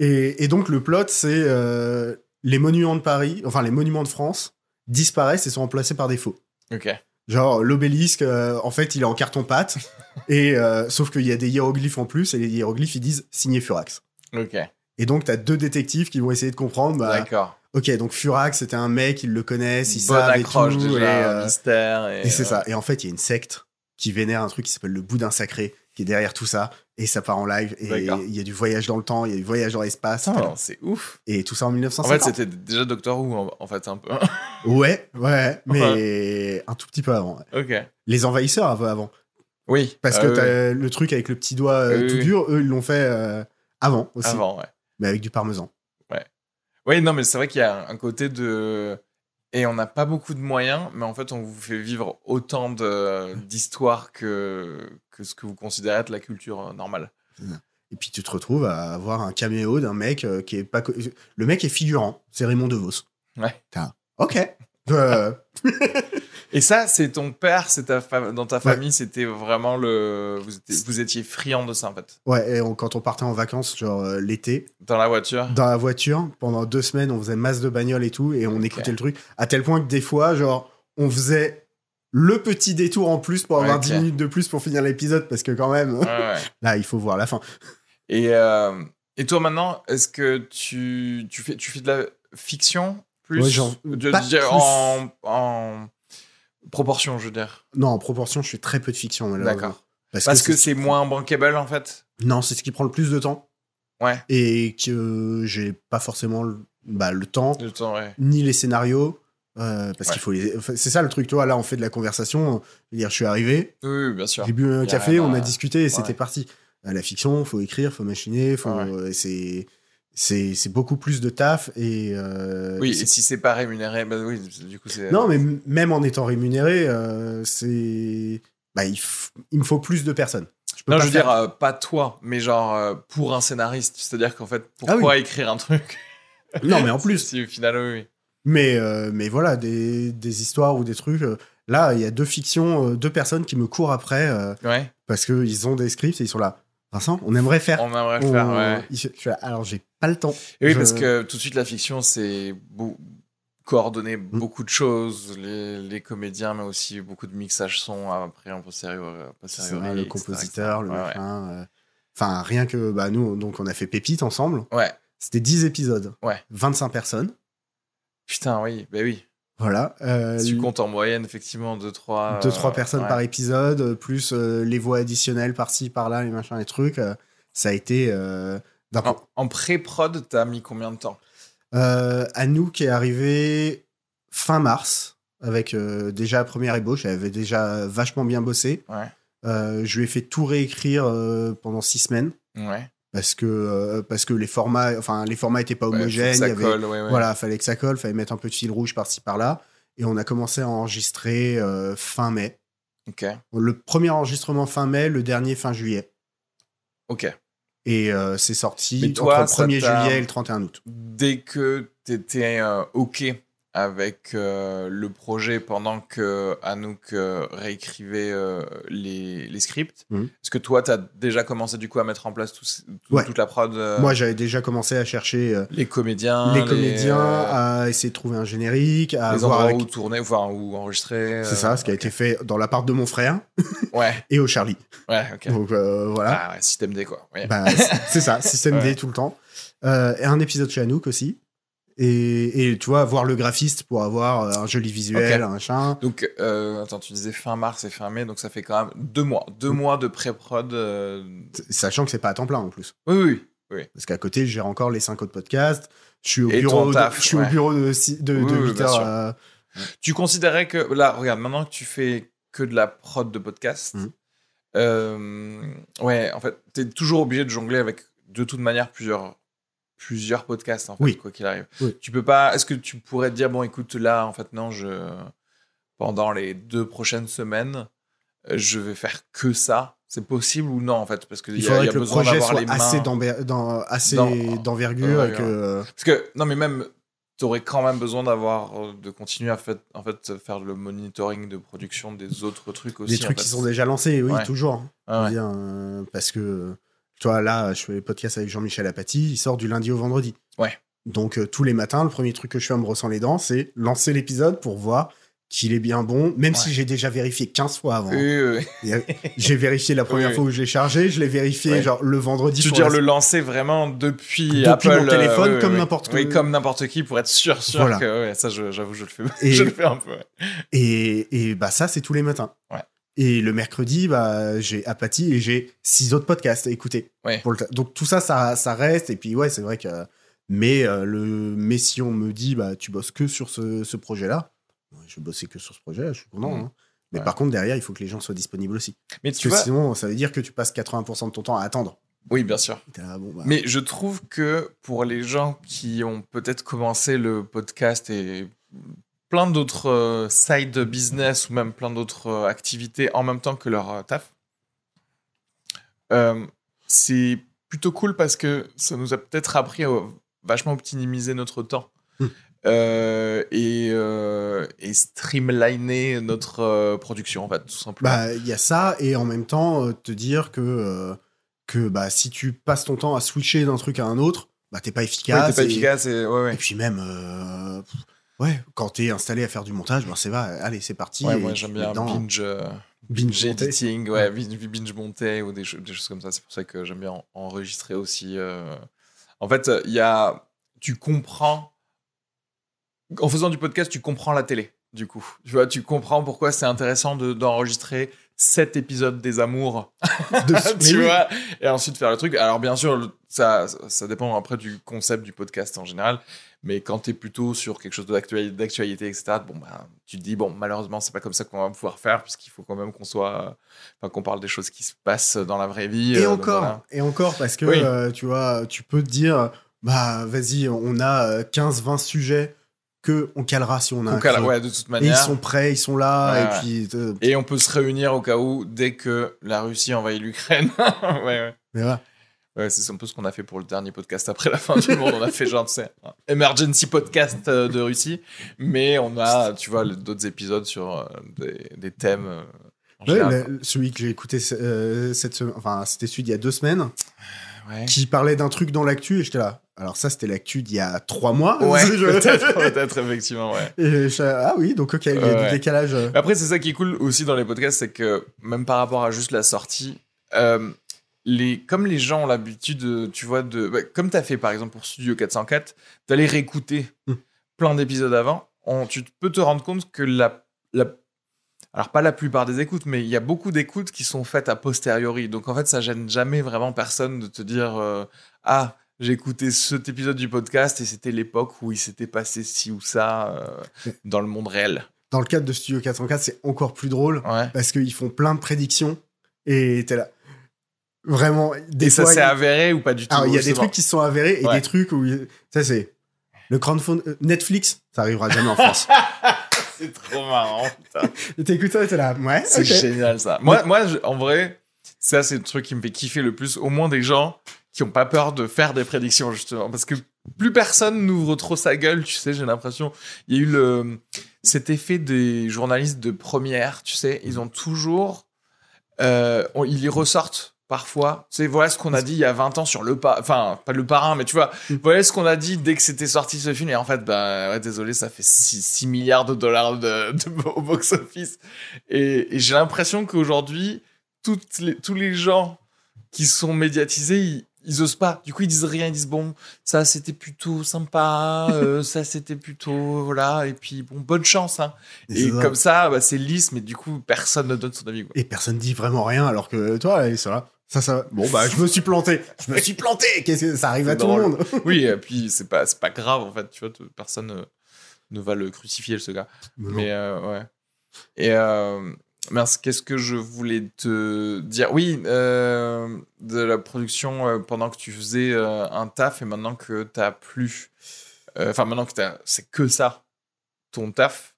Et, et donc, le plot, c'est euh, les monuments de Paris, enfin, les monuments de France disparaissent et sont remplacés par des faux. Ok. Genre, l'obélisque, euh, en fait, il est en carton-pâte, (laughs) et sauf qu'il y a des hiéroglyphes en plus, et les hiéroglyphes, ils disent signé Furax. Ok. Et donc, t'as deux détectives qui vont essayer de comprendre, bah, D'accord. ok, donc Furax, c'était un mec, ils le connaissent, ils Bonne savent et tout, déjà, et, euh, mystère. Et, et c'est euh, ça. Et en fait, il y a une secte qui vénère un truc qui s'appelle le boudin sacré, qui est derrière tout ça, et ça part en live, et il y a du voyage dans le temps, il y a du voyage dans l'espace, c'est ouf. et tout ça en En 1950. fait, c'était déjà Doctor Who, en, en fait, un peu. (laughs) Ouais, ouais, mais un tout petit peu avant. ok. Les envahisseurs avant. Oui. Parce Ah que oui, le truc avec le petit doigt euh, Oui, tout oui. dur, eux, ils l'ont fait euh, avant aussi, Avant, ouais. Mais avec du parmesan. Oui, non, mais c'est vrai qu'il y a un côté de. et on n'a pas beaucoup de moyens, mais en fait, on vous fait vivre autant de- d'histoires que, que ce que vous considérez être la culture euh, normale. Et puis tu te retrouves à avoir un caméo d'un mec euh, qui est pas. Le mec est figurant, c'est Raymond DeVos. Ouais. T'as- Ok. Euh, (laughs) Et ça, c'est ton père, c'est ta dans ta Ouais. famille, c'était vraiment le. Vous étiez, vous étiez friand de ça, en fait. ouais, et on- quand on partait en vacances, genre euh, l'été, Dans la voiture. dans la voiture, pendant deux semaines, on faisait masse de bagnole et tout, et on écoutait le truc, à tel point que des fois, genre, on faisait le petit détour en plus pour avoir Ok. 10 minutes de plus pour finir l'épisode, parce que quand même, Ouais, ouais. (laughs) là, il faut voir la fin. Et, euh, et toi, maintenant, est-ce que tu, tu, fais, tu fais de la fiction plus Ouais, genre, de- pas de- plus. En, en proportion, je veux dire. Non, en proportion, je fais très peu de fiction, malheureusement. D'accord. Parce, Parce que c'est- moins bankable, en fait. Non, c'est ce qui prend le plus de temps. Ouais. Et que j'ai pas forcément le, bah, le temps, Le temps, ouais. ni les scénarios. euh, parce Ouais. qu'il faut les... enfin, c'est ça le truc, toi, là, on fait de la conversation. Dire, je suis arrivé, Oui, oui, bien sûr. j'ai bu un café, on a discuté et c'était parti. À la fiction, faut écrire, faut machiner, faut... Et c'est... C'est, c'est beaucoup plus de taf et... euh, Oui, et c'est- si c'est pas rémunéré, bah oui, du coup, c'est. Non, mais même en étant rémunéré, euh, c'est... Bah, il, f- il me faut plus de personnes. Je peux Non, pas je veux faire- dire, euh, pas toi, mais genre pour un scénariste. C'est-à-dire qu'en fait, Ah pourquoi écrire un truc? (laughs) Non, mais en plus, Si au final, oui. Mais, mais voilà, des, des histoires ou des trucs. là, il y a deux fictions, deux personnes qui me courent après Ouais, parce qu'ils ont des scripts et ils sont là. Vincent, on aimerait faire. on aimerait on- faire, ouais. je alors, j'ai pas le temps. Et oui, Je- parce que tout de suite, la fiction, c'est beau- coordonner Mm. beaucoup de choses, les, les comédiens, mais aussi beaucoup de mixage son après. C'est posteriori, ça, le etc., compositeur, le. Ouais, machin. euh, Enfin, rien que bah, nous, donc on a fait Pépite ensemble. ouais. Ouais. C'était 10 épisodes. Ouais. 25 personnes. Putain, oui, bah oui. Voilà. Euh, Si tu comptes en moyenne, effectivement, 2-3. deux, trois personnes par épisode, euh, plus euh, les voix additionnelles par-ci, par-là, les machins, les trucs. euh, ça a été. euh, d'un En, en pré-prod, t'as mis combien de temps? Euh, Anouk est arrivé fin mars avec euh, déjà la première ébauche. Elle avait déjà vachement bien bossé. Ouais. Euh, je lui ai fait tout réécrire euh, pendant six semaines Ouais. Parce que euh, parce que les formats, enfin les formats étaient pas Ouais, homogènes. il y avait- colle, ouais, ouais. Voilà, fallait que ça colle, fallait mettre un peu de fil rouge par-ci par-là. Et on a commencé à enregistrer euh, fin mai. Le premier enregistrement fin mai, le dernier fin juillet. Ok. Et euh, c'est sorti toi, entre le 1er t'a- juillet et le 31 août. Dès que t'étais euh, OK avec euh, le projet pendant que Anouk euh, réécrivait euh, les, les scripts, Mhm. est-ce que toi, t'as déjà commencé du coup à mettre en place tout, tout- Ouais. toute la prod Moi, j'avais déjà commencé à chercher Les comédiens, les comédiens, à essayer de trouver un générique, à les voir avec... où tourner, enfin où enregistrer. C'est ça, ce qui a été fait dans l'appart de mon frère (laughs) Ouais, et au Charlie. ouais, ok. Donc voilà, Ah ouais, système D quoi. Ouais. Bah, c'est- ça, système. (laughs) D tout le temps. Et un épisode chez Anouk aussi. Et, et tu vois, voir le graphiste pour avoir euh, un joli visuel, un machin. Donc, euh, attends, tu disais fin mars et fin mai, donc ça fait quand même deux mois. Deux mois de pré-prod. euh, Sachant que c'est pas à temps plein en plus. Oui, oui. Parce qu'à côté, je gère encore les cinq autres podcasts. Je suis au Et bureau, de, je suis ouais. au bureau de, de, Oui, de oui, 8 bien heures. Tu considérais que. Là, regarde, maintenant que tu fais que de la prod de podcast, euh, ouais, en fait, tu es toujours obligé de jongler avec, de toute manière, plusieurs, plusieurs podcasts, en fait, Oui. quoi qu'il arrive. Oui. Tu peux pas. Est-ce que tu pourrais te dire, bon, écoute, là, en fait, non, je. Pendant les deux prochaines semaines, euh, je vais faire que ça. C'est possible ou non, en fait? Parce qu'il Il y a, faudrait il y a que le besoin projet d'avoir soit les assez dans- d'envergure que. Parce que, non, mais même, tu aurais quand même besoin d'avoir, euh, de continuer à fait, en fait, faire le monitoring de production des autres trucs aussi. des trucs en qui sont déjà lancés, oui, Ouais. toujours. Ah ouais. Euh, parce que, là, je fais le podcast avec Jean-Michel Apathy, il sort du lundi au vendredi. Ouais. Donc, euh, tous les matins, le premier truc que je fais en me brossant les dents, c'est lancer l'épisode pour voir qu'il est bien bon, même si j'ai déjà vérifié 15 fois avant. Oui, oui, oui. Euh, J'ai vérifié la (laughs) première Oui, fois où je l'ai chargé, je l'ai vérifié genre le vendredi. Tu veux dire la- le lancer vraiment depuis, Depuis Apple, mon téléphone, euh, oui, comme oui, n'importe Oui, qui. comme n'importe qui pour être sûr, sûr Voilà. que ouais, ça, je- j'avoue, je le fais, (laughs) Et- je le fais un peu. ouais. Et, et bah ça, c'est tous les matins. Ouais. Et le mercredi, bah, j'ai Apathy et j'ai six autres podcasts à écouter. Ouais. Pour le ta- Donc tout ça, ça, ça reste. Et puis ouais, c'est vrai que. Mais, euh, le... mais si on me dit, bah, tu bosses que sur ce, ce projet-là, je bossais que sur ce projet-là, je suis content. Mhm. hein. Mais Ouais. par contre, derrière, il faut que les gens soient disponibles aussi. Mais Parce tu que vois, sinon, ça veut dire que tu passes 80% de ton temps à attendre. oui, bien sûr. Bon, bah, Mais je trouve que pour les gens qui ont peut-être commencé le podcast et plein d'autres euh, side business ou même plein d'autres euh, activités en même temps que leur euh, taf. Euh, c'est plutôt cool parce que ça nous a peut-être appris à vachement optimiser notre temps. Hmm. Euh, et, euh, et streamliner notre production en fait tout simplement Bah, il y a ça, et en même temps, te dire que, que bah, si tu passes ton temps à switcher d'un truc à un autre, bah, t'es pas Ouais, efficace. t'es pas et, efficace et, ouais, ouais. et puis même, ouais, quand t'es installé à faire du montage, bah, c'est va, allez, c'est parti. Ouais, moi j'aime bien binge, euh, Binge editing, ouais, binge, binge monter ou des, cho- des choses comme ça. C'est pour ça que j'aime bien en- enregistrer aussi. euh. En fait, il y a, tu comprends, en faisant du podcast, tu comprends la télé. Du coup, tu vois, tu comprends pourquoi c'est intéressant de- d'enregistrer sept épisodes des Amours (laughs) De- (laughs) tu vois, et ensuite faire le truc. Alors bien sûr, ça, ça dépend après du concept du podcast en général, mais quand tu es plutôt sur quelque chose d'actualité, etc., bon, bah, tu te dis, bon, malheureusement, c'est pas comme ça qu'on va pouvoir faire, puisqu'il faut quand même qu'on soit, enfin, qu'on parle des choses qui se passent dans la vraie vie. Et euh, encore, et encore, parce que Oui. euh, tu vois, tu peux te dire, bah vas-y, on a 15-20 sujets que on calera si on a un creux. ouais, de toute Et ils manière. sont prêts, ils sont là, Ouais, et ouais. puis. euh, Et on peut se réunir au cas où, dès que la Russie envahit l'Ukraine. (laughs) ouais, ouais. mais. Ouais, c'est un peu ce qu'on a fait pour le dernier podcast après la fin du monde. On a fait genre, tu sais, un emergency podcast euh, de Russie. Mais on a, tu vois, d'autres épisodes sur euh, des, des thèmes. euh, en Ouais, général, le- celui que j'ai écouté euh, cette semaine, enfin, c'était celui d'il y a deux semaines. Ouais. qui parlait d'un truc dans l'actu, et j'étais là. Alors, ça, c'était l'actu d'il y a trois mois. Ouais, (laughs) peut-être, peut-être, effectivement, ouais. Et je- ah oui, donc ok, il y a Ouais. du décalage. euh. Après, c'est ça qui est cool aussi dans les podcasts, c'est que même par rapport à juste la sortie, euh, les, comme les gens ont l'habitude, euh, tu vois, de, bah, comme tu as fait par exemple pour Studio 404, d'aller réécouter Hmm. plein d'épisodes avant, on- tu peux te rendre compte que la, la. Alors, pas la plupart des écoutes, mais il y a beaucoup d'écoutes qui sont faites a posteriori. Donc, en fait, ça gêne jamais vraiment personne de te dire euh, Ah, j'ai écouté cet épisode du podcast et c'était l'époque où il s'était passé ci ou ça euh, dans le monde réel. Dans le cadre de Studio 404, c'est encore plus drôle, Ouais. parce qu'ils font plein de prédictions, et t'es là. Vraiment, des Et ça fois, s'est il- avéré ou pas du tout Alors, il y a des trucs qui se sont avérés, et Ouais. des trucs où. Ça, c'est. Le crowdfund. euh, Netflix, ça arrivera jamais en France. (laughs) C'est trop marrant, putain. (laughs) T'écoutes ça et t'es là. Ouais, C'est ok. génial ça. Moi, moi je- en vrai, ça c'est le truc qui me fait kiffer le plus. Au moins des gens qui ont pas peur de faire des prédictions justement, parce que plus personne n'ouvre trop sa gueule. Tu sais, j'ai l'impression. Il y a eu le cet effet des journalistes de première. Tu sais, ils ont toujours, euh, on- ils y ressortent. Parfois, tu sais, voilà ce qu'on a dit il y a 20 ans sur le pas, enfin, pas le parrain, mais tu vois, Mm. voilà ce qu'on a dit dès que c'était sorti ce film. Et en fait, bah, ouais, désolé, ça fait 6, milliards de dollars de, de- (laughs) au box-office. Et, et j'ai l'impression qu'aujourd'hui, toutes les, tous les gens qui sont médiatisés, ils, ils osent pas. Du coup, ils disent rien. Ils disent bon, ça c'était plutôt sympa, (laughs) euh, ça c'était plutôt voilà. Et puis bon, bonne chance. Hein. Et comme ça, bah, c'est lisse, mais du coup, personne ne donne son avis. Quoi. Et personne dit vraiment rien, alors que toi, ils sont là. Ça, ça. Bon, bah, je me suis planté. Je me suis planté. (laughs) Que ça arrive à tout le monde? (laughs) Oui, et puis c'est pas pas grave en fait. Tu vois, personne euh, ne va le crucifier ce gars. Mais euh, ouais. Et euh, mince, qu'est-ce que je voulais te dire? Oui, euh, de la production pendant que tu faisais un taf et maintenant que t'as plus. Enfin, maintenant que t'as, c'est que ça, ton taf.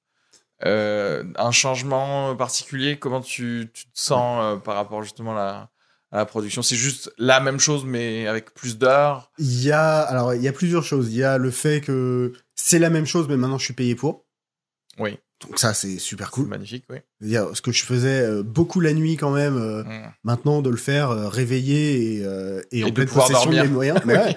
Un changement particulier? Comment tu, tu te sens par rapport justement à la, à la production C'est juste la même chose mais avec plus d'heures Il y a, alors, il y a plusieurs choses. Il y a le fait que c'est la même chose, mais maintenant je suis payé pour. Oui. Donc ça, c'est super cool. magnifique, oui. C'est-à-dire, ce que je faisais euh, beaucoup la nuit quand même, euh, Mm. maintenant de le faire euh, réveillé et, euh, et en de pleine pouvoir possession de dormir. mes moyens. (laughs) Mais, ouais.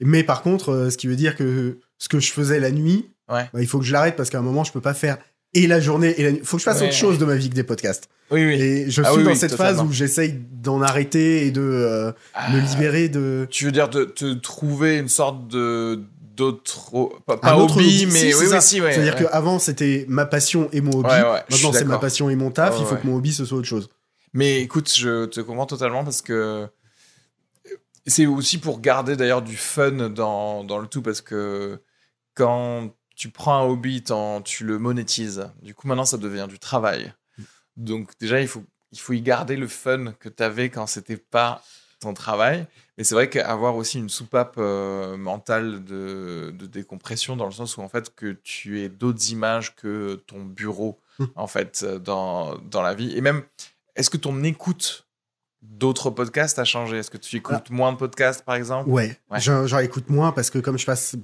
Mais par contre, ce qui veut dire que ce que je faisais la nuit, Ouais. bah, il faut que je l'arrête parce qu'à un moment, je peux pas faire et la journée et la nuit. Faut que je fasse Ouais. autre chose de ma vie que des podcasts. Oui, oui. Et je Ah suis oui, dans oui, cette totalement. phase où j'essaye d'en arrêter et de euh, me Ah, libérer de. Tu veux dire de te trouver une sorte de d'autre pas, pas autre hobby, hobby, mais si, oui c'est oui si ouais. C'est-à-dire ouais. qu'avant, c'était ma passion et mon hobby. Ouais, Maintenant, c'est ma passion et mon taf. Ouais, il faut que mon hobby, ce soit autre chose. Mais écoute, je te comprends totalement parce que c'est aussi pour garder d'ailleurs du fun dans, dans le tout parce que quand tu prends un hobby, tu le monétises. Du coup, maintenant, ça devient du travail. Donc déjà, il faut, il faut y garder le fun que tu avais quand c'était pas ton travail. Mais c'est vrai qu'avoir aussi une soupape euh, mentale de, de décompression, dans le sens où en fait que tu aies d'autres images que ton bureau, Mm. en fait, dans, dans la vie. Et même, est-ce que ton écoute d'autres podcasts a changé? Est-ce que tu écoutes moins de podcasts, par exemple? Ouais, Ouais. J'en écoute moins parce que comme je passe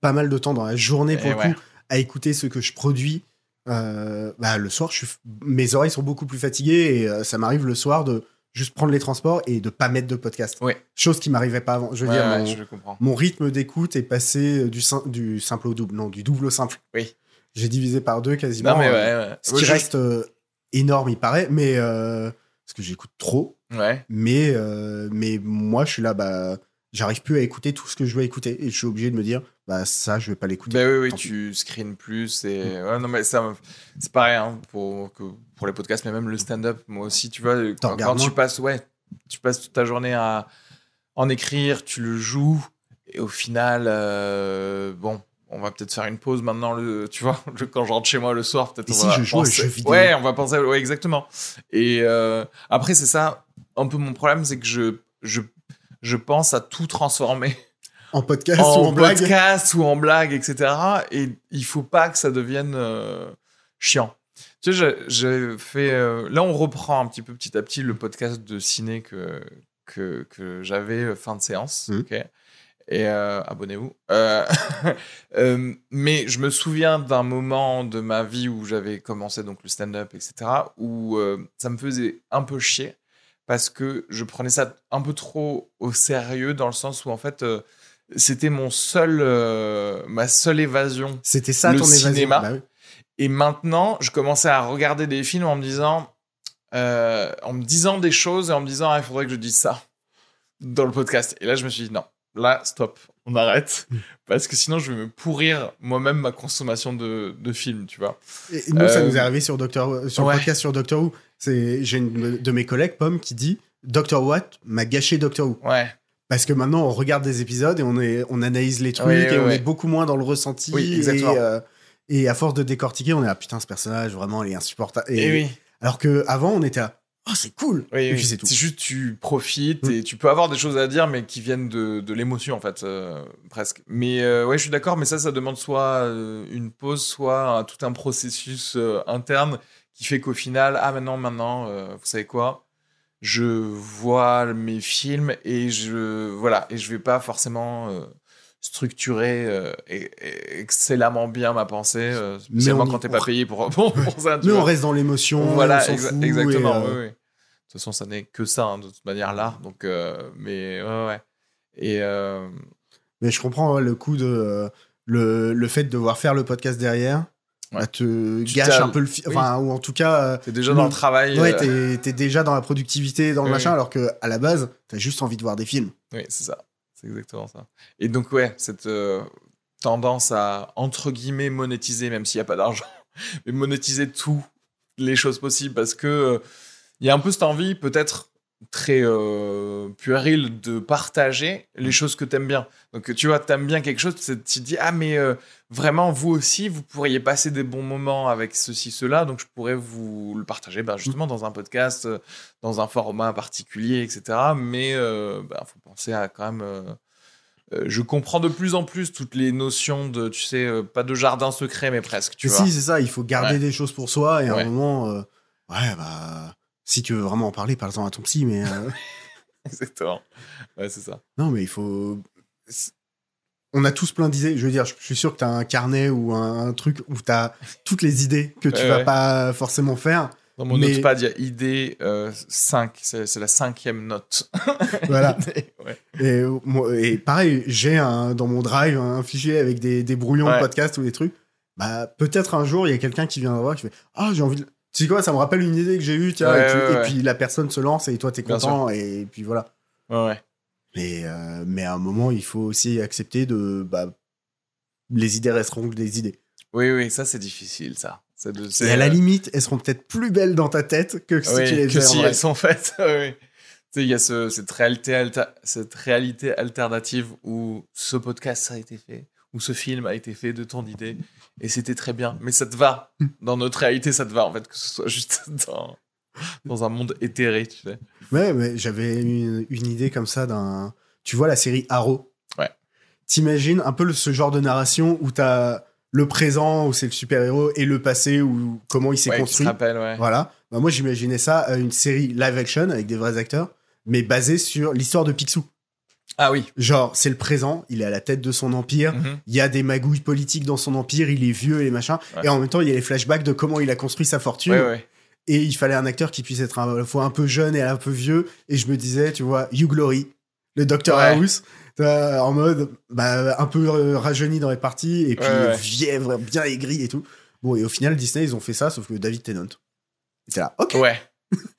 pas mal de temps dans la journée pour Et le ouais. coup à écouter ce que je produis, euh, bah, le soir, je suis, mes oreilles sont beaucoup plus fatiguées et euh, ça m'arrive le soir de juste prendre les transports et de pas mettre de podcast. Ouais. Chose qui m'arrivait pas avant. Je veux Ouais, dire, ouais, mon, je comprends. mon rythme d'écoute est passé euh, du, sim- du simple au double, non, du double au simple. Oui. J'ai divisé par deux quasiment. Non, mais euh. Ce qui je- reste énorme, il paraît, mais parce que j'écoute trop. Ouais. Mais, mais moi, je suis là, bah, j'arrive plus à écouter tout ce que je dois écouter. Et je suis obligé de me dire, bah, ça, je vais pas l'écouter. Ben oui, oui, tu screens plus et Mm. ouais, non mais ça, c'est pareil hein, pour que pour les podcasts, mais même le stand-up, moi aussi, tu vois, quand, tu passes, ouais, tu passes toute ta journée à en écrire, tu le joues et au final, euh, bon, on va peut-être faire une pause maintenant, le, tu vois, (laughs) le- quand je rentre chez moi le soir, peut-être on si va je joue penser- vidéo Ouais, on va penser, ouais, exactement. Et euh, après, c'est ça, un peu mon problème, c'est que je je je pense à tout transformer En podcast ou en, en blague. podcast ou en blague, etc. Et il faut pas que ça devienne euh, chiant. Tu sais, je- j'ai fait. euh, là, on reprend un petit peu petit à petit le podcast de ciné que, que, que j'avais euh, fin de séance. Ok? Et euh, abonnez-vous. Euh, (laughs) euh, mais je me souviens d'un moment de ma vie où j'avais commencé donc le stand-up, etc. Où ça me faisait un peu chier parce que je prenais ça un peu trop au sérieux dans le sens où en fait c'était mon seul, euh, ma seule évasion C'était ça Le ton évasion. cinéma. Bah oui. et maintenant, je commençais à regarder des films en me disant, euh, en me disant des choses et en me disant, ah, il faudrait que je dise ça dans le podcast. Et là, je me suis dit, non, là, stop, on arrête. Mm. Parce que sinon, je vais me pourrir moi-même ma consommation de, de films, tu vois. Et nous, ça Euh, nous est arrivé sur, Doctor, sur ouais. le podcast sur Doctor Who. C'est- J'ai une de mes collègues, Pomme, qui dit Doctor What m'a gâché Doctor Who. Ouais, Parce que maintenant, on regarde des épisodes et on, est, on analyse les trucs Oui, et oui, on oui. est beaucoup moins dans le ressenti. Oui, exactement. Et, euh, et à force de décortiquer, on est là, putain, ce personnage, vraiment, il est insupportable. et, Et, oui. Alors que avant on était là, oh, c'est cool. Et puis c'est tout. C'est juste tu profites Mm. et tu peux avoir des choses à dire, mais qui viennent de, de l'émotion, en fait, euh, presque. Mais euh, ouais, je suis d'accord, mais ça, ça demande soit une pause, soit un- tout un processus interne qui fait qu'au final, ah, maintenant, maintenant, vous savez quoi? Je vois mes films et je, voilà, et je vais pas forcément euh, structurer euh, et- et excellemment bien ma pensée, euh, spécialement quand t'es pas payé pour, (laughs) pour, pour ça. Mais on reste dans l'émotion, Voilà, on s'en exa- fout, exactement. euh, oui, oui. De toute façon, ça n'est que ça, hein, de toute manière, l'art. Donc, euh, mais ouais, ouais. Et Mais je comprends ouais, le coup de le, le fait de devoir faire le podcast derrière. Ouais. bah, te Tu gâche un peu le fi- oui. enfin ou en tout cas euh, t'es déjà dans le travail. ouais euh, t'es t'es déjà dans la productivité dans le Oui, machin alors que à la base t'as juste envie de voir des films Oui, c'est ça. C'est exactement ça. Et donc, ouais, cette euh, tendance à, entre guillemets, monétiser, même s'il n'y a pas d'argent, (laughs) mais monétiser toutes les choses possibles parce que euh, il y a un peu cette envie, peut-être très euh, puérile, de partager les choses que t'aimes bien. Donc, tu vois, t'aimes bien quelque chose, tu te dis, ah, mais euh, vraiment, vous aussi, vous pourriez passer des bons moments avec ceci, cela, donc je pourrais vous le partager ben, justement dans un podcast, euh, dans un format particulier, etc. Mais il faut penser à quand même. euh, euh, je comprends de plus en plus toutes les notions de, tu sais, euh, pas de jardin secret, mais presque, tu Mais vois. si c'est ça il faut garder Ouais. des choses pour soi et à Ouais. un moment euh, ouais bah si tu veux vraiment en parler parle-en à ton psy mais euh, (laughs) (laughs) Exactement. Ouais, c'est ça. non mais il faut c'est- on a tous plein d'idées je veux dire je suis sûr que t'as un carnet ou un, truc où t'as toutes les idées que tu Ouais, vas ouais. pas forcément faire Dans mon Mais- notepad, il y a idée euh, 5, c'est c'est la cinquième note. (laughs) voilà Idée, ouais. Et, euh, moi- et pareil, j'ai un, dans mon drive un fichier avec des, des brouillons Ouais. de podcast ou des trucs. Bah, peut-être un jour, il y a quelqu'un qui vient voir qui fait Ah, j'ai envie de. Tu sais quoi, ça me rappelle une idée que j'ai eue, tiens. Ouais, et, tu- ouais, et puis la personne se lance et toi, t'es content. Et, puis voilà. Ouais. Mais, euh, mais à un moment, il faut aussi accepter de. Bah, les idées resteront que des idées. Oui, oui, ça, c'est difficile, ça. De- Et à la euh, limite, elles seront peut-être plus belles dans ta tête que si oui, tu les que si elles sont faites. (laughs) oui. Tu sais, il y a ce- cette, réalité cette réalité alternative où ce podcast a été fait, où ce film a été fait de ton idée, et c'était très bien. Mais ça te va. Hmm. Dans notre réalité, ça te va, en fait, que ce soit juste (laughs) dans... dans un monde éthéré, tu sais. Ouais, mais j'avais une, une idée comme ça d'un. Tu vois la série Arrow Ouais. T'imagines un peu le- ce genre de narration où t'as le présent, où c'est le super-héros, et le passé, où comment il s'est Ouais, qui se construit. rappelle, ouais. Voilà. Bah, moi, j'imaginais ça, euh, une série live action avec des vrais acteurs, mais basée sur l'histoire de Picsou. Ah oui. Genre, c'est le présent, il est à la tête de son empire, Mhm. il y a des magouilles politiques dans son empire, il est vieux et les machins, Ouais. et en même temps, il y a les flashbacks de comment il a construit sa fortune, Ouais, ouais. et il fallait un acteur qui puisse être à la fois un peu jeune et un peu vieux, et je me disais, tu vois, Hugh Glory, le Dr Ouais. House, euh, en mode bah, un peu euh, rajeuni dans les parties, et puis vieille, bien aigri et tout. Bon, et au final, Disney, ils ont fait ça, sauf que David Tennant. C'est là, ok. Ouais.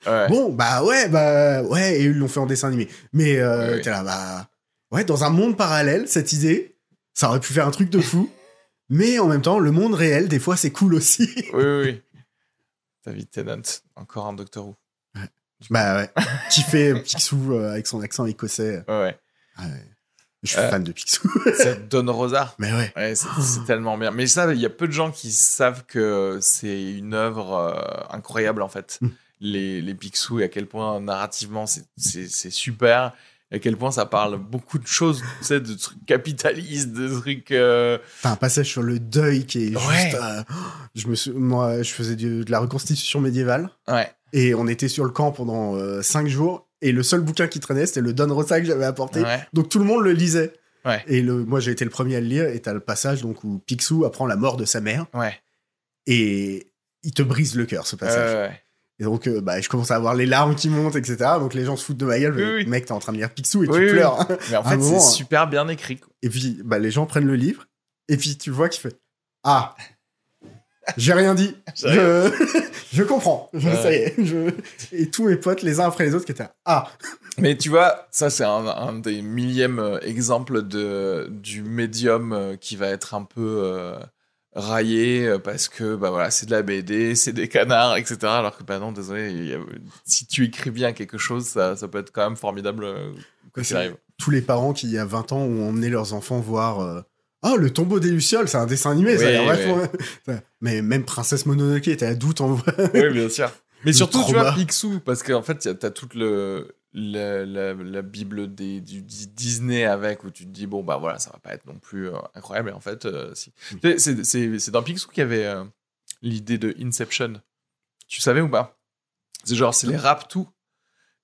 Ouais. Bon, bah ouais, bah ouais, et ils l'ont fait en dessin animé. Mais euh, t'es là, bah ouais, dans un monde parallèle, cette idée, ça aurait pu faire un truc de fou. (laughs) mais en même temps, le monde réel, des fois, c'est cool aussi. Oui, oui, oui. David Tennant, encore un Doctor Who. bah ouais, qui fait Picsou euh, avec son accent écossais. Ouais, ouais. Ah. Je suis Euh. fan de Picsou. (laughs) C'est Don Rosa. mais ouais. Ouais, c'est tellement bien. Mais ça, il y a peu de gens qui savent que c'est une œuvre euh, incroyable, en fait. Mm. Les, les Picsou, et à quel point narrativement c'est- super. À quel point ça parle beaucoup de choses, tu sais, de trucs capitalistes, de trucs. euh, T'as un passage sur le deuil qui est Ouais. juste. euh, je me suis, moi, je faisais du- de la reconstitution médiévale. Ouais. Et on était sur le camp pendant euh, cinq jours. Et le seul bouquin qui traînait, c'était le Don Rosa que j'avais apporté. Ouais. Donc tout le monde le lisait. Ouais. Et le, moi, j'ai été le premier à le lire. Et t'as le passage donc, où Picsou apprend la mort de sa mère. Ouais. Et il te brise le cœur, ce passage. Ouais, ouais. Et donc, euh, bah, je commence à avoir les larmes qui montent, etc. Donc les gens se foutent de ma gueule. Oui, oui. Mec, t'es en train de lire Picsou et Oui, tu pleures. Mais en (laughs) fait, c'est super bien écrit. quoi. Et puis, bah, les gens prennent le livre. Et puis, tu vois qu'il fait Ah, j'ai rien dit. Je, (laughs) je comprends. Je-. Ça y est. Je... Et tous mes potes, les uns après les autres, qui étaient Ah, Mais tu vois, ça c'est un, un des millièmes euh, exemples de, du médium euh, qui va être un peu euh, raillé euh, parce que bah voilà, c'est de la BD, c'est des canards, etc. Alors que bah non, désolé, a- si tu écris bien quelque chose, ça, ça peut être quand même formidable euh, quoi qu'il C'est- arrive. tous les parents qui, il y a 20 ans, ont emmené leurs enfants voir. euh, Ah, le tombeau des Lucioles, c'est un dessin animé, ça a Oui, l'air oui. vachement- (laughs) Mais même Princesse Mononoke était à doute en vrai. Oui, bien sûr. Mais Le surtout, tu vois. Picsou, parce qu'en fait, tu as toute le, la, la- la Bible des, du Di- Disney avec, où tu te dis, bon, bah voilà, ça va pas être non plus euh, incroyable. Et en fait, euh, si. Mm. Sais, C'est dans Picsou qu'il y avait euh, l'idée de Inception. Tu savais ou pas? C'est genre, c'est les Raptous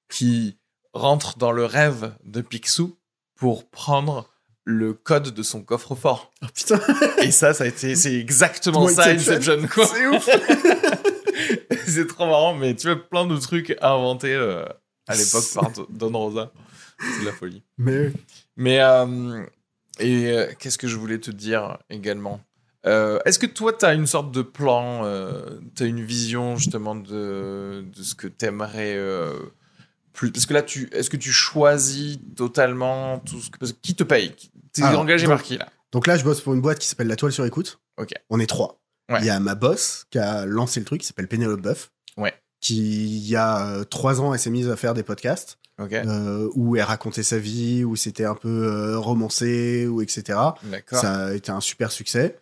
qui rentrent dans le rêve de Picsou pour prendre le code de son coffre-fort. (laughs) Oh, putain, Et ça, ça a été, c'est exactement Moi, ça, Inception. Inception, quoi. c'est ouf. (laughs) c'est trop marrant, mais tu vois, plein de trucs inventés euh, à l'époque (laughs) par Do- Don Rosa. C'est de la folie. Mais Mais, euh, et euh, qu'est-ce que je voulais te dire également? Euh, Est-ce que toi, tu as une sorte de plan, tu as une vision justement de, de ce que tu aimerais plus? Parce que là, tu, est-ce que tu choisis totalement tout ce que. Parce que qui te paye? T'es Alors, engagé donc- par qui là? Donc là, je bosse pour une boîte qui s'appelle La Toile sur écoute. Ok. On est trois. Ouais. Il y a ma boss qui a lancé le truc, qui s'appelle Pénélope Boeuf. Qui, il y a euh, trois ans, elle s'est mise à faire des podcasts euh, où elle racontait sa vie, où c'était un peu euh, romancé, ou etc. Ça a été un super succès.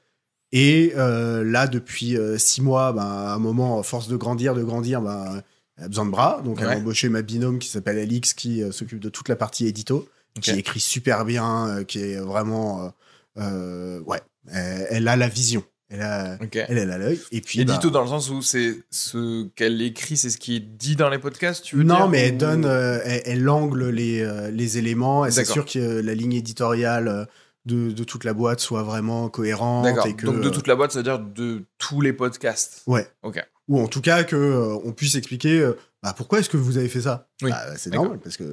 Et euh, là, depuis six mois, ben, à un moment, force de grandir, de grandir, ben, elle a besoin de bras. Donc, elle a embauché ma binôme qui s'appelle Alix, qui s'occupe de toute la partie édito, qui écrit super bien, qui est vraiment. ouais, elle, elle a la vision. Elle a, Ok. elle, elle a l'œil. Et puis. Édito bah, dans le sens où c'est ce qu'elle écrit, c'est ce qui est dit dans les podcasts, tu veux non, dire mais elle ou- donne, euh, elle, elle angle les, euh, les éléments. Elle s'assure que euh, la ligne éditoriale de, de toute la boîte soit vraiment cohérente. Et que, Donc de toute la boîte, c'est-à-dire de tous les podcasts. Ouais. Ok. Ou en tout cas que on puisse expliquer bah, pourquoi est-ce que vous avez fait ça? Oui, Bah, c'est normal parce que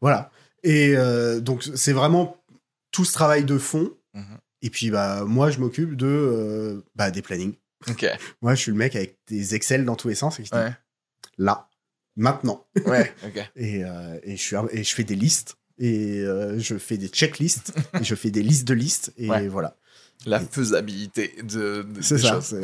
voilà. Et donc c'est vraiment tout ce travail de fond. Mhm. Et puis bah moi je m'occupe de euh, bah, des plannings. (laughs) Moi je suis le mec avec des Excel dans tous les sens et qui dit, Ouais. là maintenant. Ouais. (laughs) Et, euh, et je suis et je fais des listes et euh, je fais des checklists et je fais des listes de listes et Ouais. voilà. La faisabilité de. de C'est ça, choses.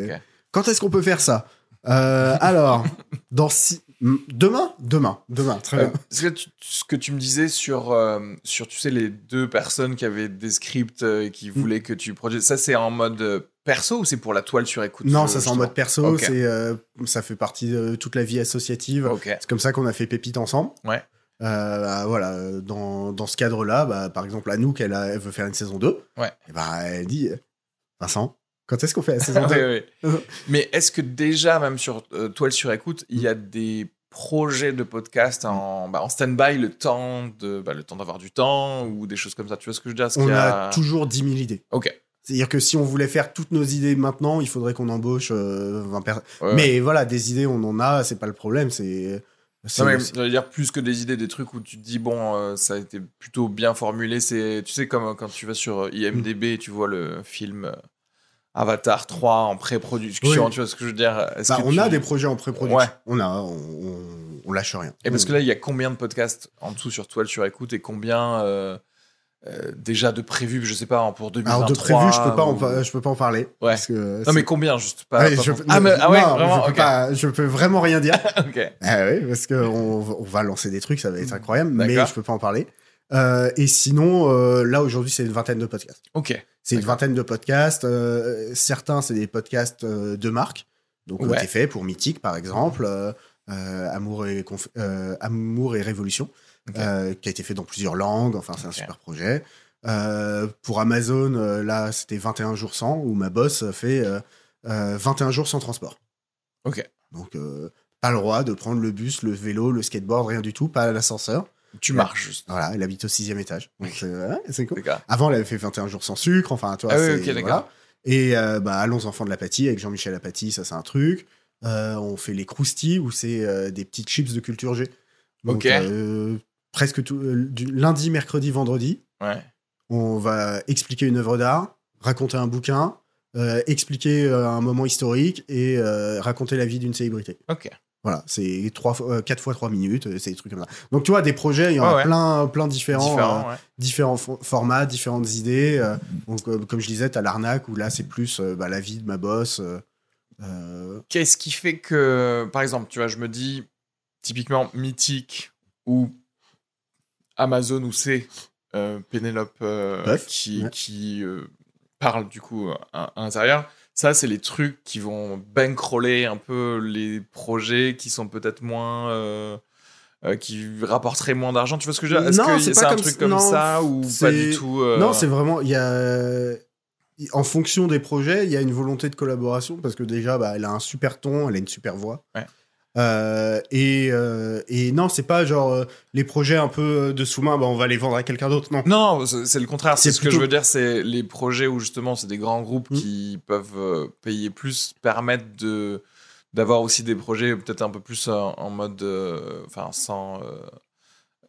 Quand est-ce qu'on peut faire ça? Alors (laughs) dans six... demain demain demain très Euh, bien. que tu- ce que tu me disais sur, euh, sur tu sais, les deux personnes qui avaient des scripts euh, et qui Mm. voulaient que tu produises, ça c'est en mode euh, perso ou c'est pour la toile sur écoute Non, ça c'est en mode perso, c'est euh, ça fait partie de toute la vie associative. C'est comme ça qu'on a fait Pépite ensemble. Ouais. Euh, bah, voilà, dans, dans ce cadre-là, bah, par exemple, Anouk, elle, a- elle veut faire une saison 2. Ouais. Et bah, elle dit Vincent, quand est-ce qu'on fait la saison (laughs) 2 Ouais, ouais. (laughs) Mais est-ce que déjà, même sur euh, Toile sur écoute, il y a des projets de podcast en, bah, en stand-by le temps de bah, le temps d'avoir du temps ou des choses comme ça Tu vois ce que je veux dire? On a toujours 10 000 idées. Ok. C'est-à-dire que si on voulait faire toutes nos idées maintenant, il faudrait qu'on embauche euh, 20 personnes. Ouais, ouais. Mais voilà, des idées, on en a, c'est pas le problème. C'est. Non, mais dire plus que des idées, des trucs où tu te dis, bon, euh, ça a été plutôt bien formulé. C'est, tu sais, comme euh, quand tu vas sur euh, IMDB et tu vois le film Avatar 3 en pré-production, Oui. tu vois ce que je veux dire? Bah, que on tu- a des projets en pré-production. Ouais. On a, on, on, on lâche rien. Et parce que là, il y a combien de podcasts en dessous sur Toile sur écoute et combien euh, euh, déjà de prévus, je sais pas, pour 2023 Alors de prévu, je peux pas, ou- je peux pas en parler. Ouais. Parce que Non, mais combien juste pas, Ouais, pas je, pour- Ah, mais, ah ouais, non, vraiment je peux, Ok. pas- je peux vraiment rien dire. (laughs) Ok. ah oui, parce qu'on on va lancer des trucs, ça va être incroyable, mais je peux pas en parler. Euh, et sinon, euh, là aujourd'hui, c'est une vingtaine de podcasts. Ok. C'est une vingtaine de podcasts. euh, certains, c'est des podcasts de marque. Donc, Ouais. été fait pour Mythique, par exemple, Amour, et Conf- Amour et Révolution, qui a été fait dans plusieurs langues. Enfin, c'est un super projet. Pour Amazon, là, c'était 21 jours sans, où ma boss fait euh, euh, 21 jours sans transport. Ok. Donc, pas le droit de prendre le bus, le vélo, le skateboard, rien du tout, pas l'ascenseur. Tu marches juste. Voilà, elle habite au sixième étage. Donc, c'est cool. Avant, elle avait fait 21 jours sans sucre. Enfin, tu vois, Ah oui, c'est- ok, d'accord. voilà. Et euh, bah, Allons Enfants de l'Apathie avec Jean-Michel Apathy, ça c'est un truc. Euh, on fait les croustilles où c'est euh, des petites chips de culture G. Donc, Ok. euh, presque tout, euh, du lundi, mercredi, vendredi, Ouais. on va expliquer une œuvre d'art, raconter un bouquin, euh, expliquer euh, un moment historique et euh, raconter la vie d'une célébrité. Ok. Voilà, c'est trois fois- euh, quatre fois trois minutes, euh, c'est des trucs comme ça. Donc tu vois, des projets, il y en a Ouais, ouais. plein, plein différents. Différent, euh, ouais. différents fo- formats, différentes idées. euh, donc, euh, comme je disais, t'as l'arnaque où là, c'est plus euh, bah, la vie de ma boss. euh, euh, Qu'est-ce qui fait que, par exemple, tu vois, je me dis, typiquement Mythique ou Amazon où c'est euh, Pénélope euh, qui, qui euh, parle du coup à, à l'intérieur. Ça, c'est les trucs qui vont bankroller un peu les projets qui sont peut-être moins. euh, euh, qui rapporteraient moins d'argent. Tu vois ce que je veux dire? Est-ce Non, que c'est pas un truc comme non, ça ou pas du tout euh, Non, c'est vraiment. Il y a. En fonction des projets, il y a une volonté de collaboration parce que déjà, bah, elle a un super ton, elle a une super voix. Ouais. Euh, et, euh, et non, c'est pas genre euh, les projets un peu de sous-main, bah, on va les vendre à quelqu'un d'autre. Non. Non, c'est le contraire. C'est ce que je veux dire, c'est les projets où justement c'est des grands groupes Mm. qui peuvent euh, payer plus, permettent de d'avoir aussi des projets peut-être un peu plus en, en mode, euh, enfin sans euh,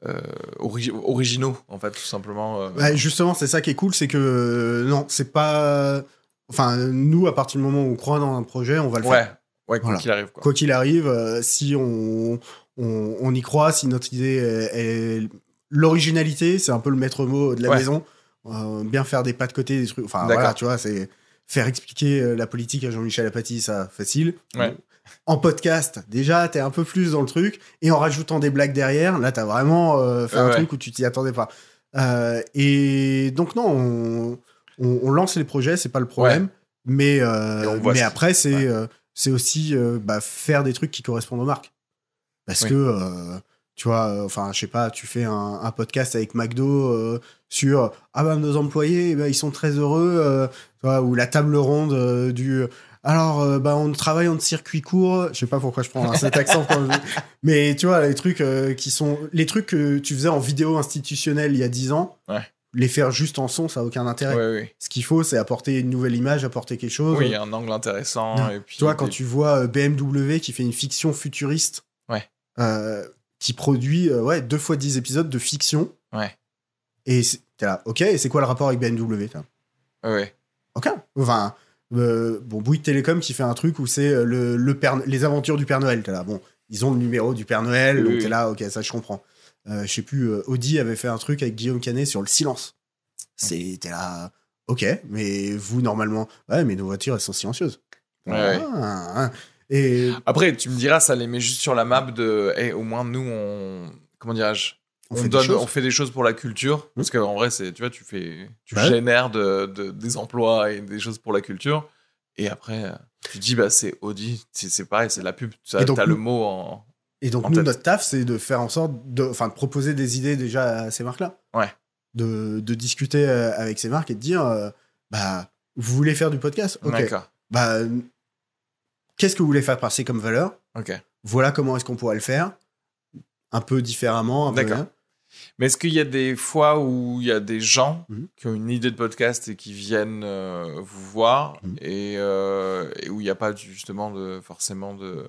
euh, ori- originaux en fait tout simplement. euh. Ouais, justement, c'est ça qui est cool, c'est que euh, non, c'est pas. Enfin, nous, à partir du moment où on croit dans un projet, on va le faire. Ouais, quoi Voilà. qu'il arrive quoi. Quoi qu'il arrive, euh, si on, on, on y croit, si notre idée est. est- L'originalité, c'est un peu le maître mot de la Ouais. maison. Euh, bien faire des pas de côté, des trucs. Enfin, D'accord. voilà, tu vois, c'est. Faire expliquer euh, la politique à Jean-Michel Apathy, ça, facile. Ouais. En podcast, déjà, t'es un peu plus dans le truc. Et en rajoutant des blagues derrière, là, t'as vraiment euh, fait un Ouais. truc où tu t'y attendais pas. Et donc, non, on, on- on lance les projets, c'est pas le problème. Mais, euh, mais après, c'est ouais. euh, c'est aussi euh, bah, faire des trucs qui correspondent aux marques. Parce Oui. que, euh, tu vois, euh, enfin, je sais pas, tu fais un, un podcast avec McDo sur Ah ben, nos employés, eh ben, ils sont très heureux, vois, ou la table ronde du. Alors, bah, on travaille en circuit court. Je sais pas pourquoi je prends cet accent. quand je- (laughs) Mais tu vois, les trucs qui sont. Les trucs que tu faisais en vidéo institutionnelle il y a 10 ans, Ouais. Les faire juste en son, ça n'a aucun intérêt. Ce qu'il faut, c'est apporter une nouvelle image, apporter quelque chose. Oui, un angle intéressant Non. et puis. Tu vois, quand des- tu vois euh, BMW qui fait une fiction futuriste, Ouais. euh, qui produit euh, ouais, deux fois 10 épisodes de fiction, Ouais. et t'es là, ok, et c'est quoi le rapport avec BMW Ouais. Ok. Enfin, euh, bon, Bouygues Télécom qui fait un truc où c'est euh, le, le Père- les aventures du Père Noël. T'es là, bon, ils ont le numéro du Père Noël, Oui, donc t'es là, ok, ça je comprends. Euh, je sais plus, euh, Audi avait fait un truc avec Guillaume Canet sur le silence. T'es là, ok, mais vous normalement, ouais, mais nos voitures elles sont silencieuses. Ouais. Ah, ah. Et Après, tu me diras, ça les met juste sur la map de. eh, au moins, nous, on. Comment dirais-je on, on, fait des donne, choses. on fait des choses pour la culture. Parce qu'en vrai, c'est, tu vois, tu fais, tu Ouais. génères de, de- des emplois et des choses pour la culture. Et après, euh, tu dis, bah, c'est Audi, c'est pareil, c'est la pub. Tu as le mot en. Et donc, En nous, tête. notre taf, c'est de faire en sorte de, enfin, de proposer des idées déjà à ces marques-là. Ouais. De, de discuter euh, avec ces marques et de dire, euh, bah, vous voulez faire du podcast? Ok. D'accord. Bah, qu'est-ce que vous voulez faire passer comme valeur? Ok. Voilà comment est-ce qu'on pourrait le faire. Un peu différemment. un peu- D'accord. Mais est-ce qu'il y a des fois où il y a des gens Mhm. qui ont une idée de podcast et qui viennent euh, vous voir Mhm. et, euh, et où il n'y a pas justement de, forcément de,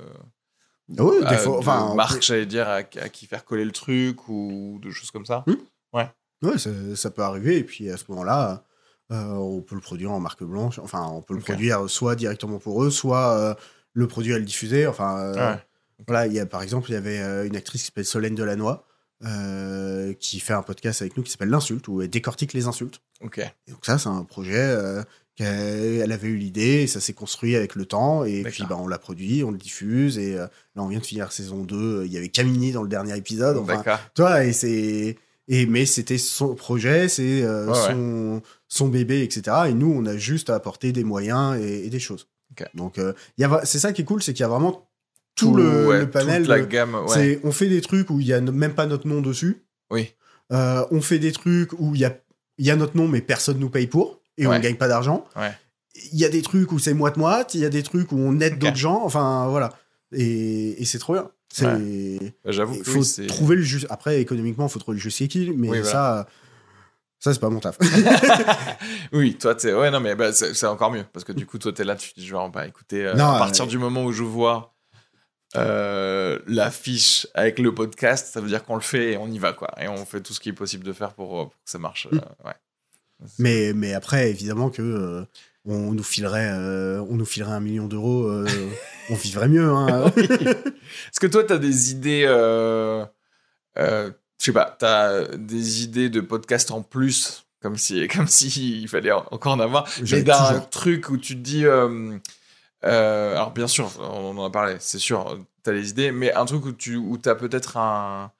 oui, des euh, fois, enfin, marque, j'allais dire, à, à qui faire coller le truc ou de choses comme ça Mhm. Ouais, ça, ça peut arriver. Et puis à ce moment-là, euh, on peut le produire en marque blanche. Enfin, on peut le produire soit directement pour eux, soit euh, le produire et le diffuser. Enfin, euh, Ouais. voilà, il y a, par exemple, il y avait une actrice qui s'appelle Solène Delannoy. qui fait un podcast avec nous qui s'appelle L'insulte, où elle décortique les insultes. Ok. Et donc ça, c'est un projet qu'elle elle avait eu l'idée, et ça s'est construit avec le temps, et puis bah, on l'a produit, on le diffuse, et euh, là on vient de finir saison 2, il y avait Camini dans le dernier épisode, enfin, toi, et c'est... Et, mais c'était son projet, c'est euh, Ouais, ouais. son, son bébé, etc. Et nous, on a juste à apporter des moyens et, et des choses. Ok. Donc, euh, il y a, vra- c'est ça qui est cool, c'est qu'il y a vraiment tout, le, ouais, le panel. Toute la gamme. On fait des trucs où il y a même pas notre nom dessus. Oui. Euh, on fait des trucs où il y a, il y a notre nom, mais personne nous paye pour. Et on Ouais. ne gagne pas d'argent. Ouais. Il y a des trucs où c'est moite-moite. Il y a des trucs où on aide d'autres gens. Enfin, voilà. Et, et c'est trop bien. C'est... Bah, J'avoue faut oui, c'est. trouver le juste. Après, économiquement, il faut trouver le juste équilibre, mais Oui, voilà. ça, ça c'est pas mon taf. (laughs) (laughs) Oui, toi, t'es. Ouais, non, mais bah, c'est encore mieux. Parce que du coup, toi, t'es là, tu te dis, genre, bah écoutez, euh, Non, à partir euh, du moment où je vois euh, l'affiche avec le podcast, ça veut dire qu'on le fait et on y va, quoi. Et on fait tout ce qui est possible de faire pour, euh, pour que ça marche. Mm. euh, ouais. Mais, mais après, évidemment que euh, on nous filerait, euh, on nous filerait un million d'euros, euh, (laughs) on vivrait mieux. Hein. Est-ce que toi, t'as des idées. Je sais pas, t'as des idées de podcast en plus comme si, (laughs) comme si il fallait encore en avoir. J'en ai Mais d'un toujours. truc où tu te dis. alors, bien sûr, on en a parlé, c'est sûr, tu as les idées, mais un truc où tu où as peut-être un,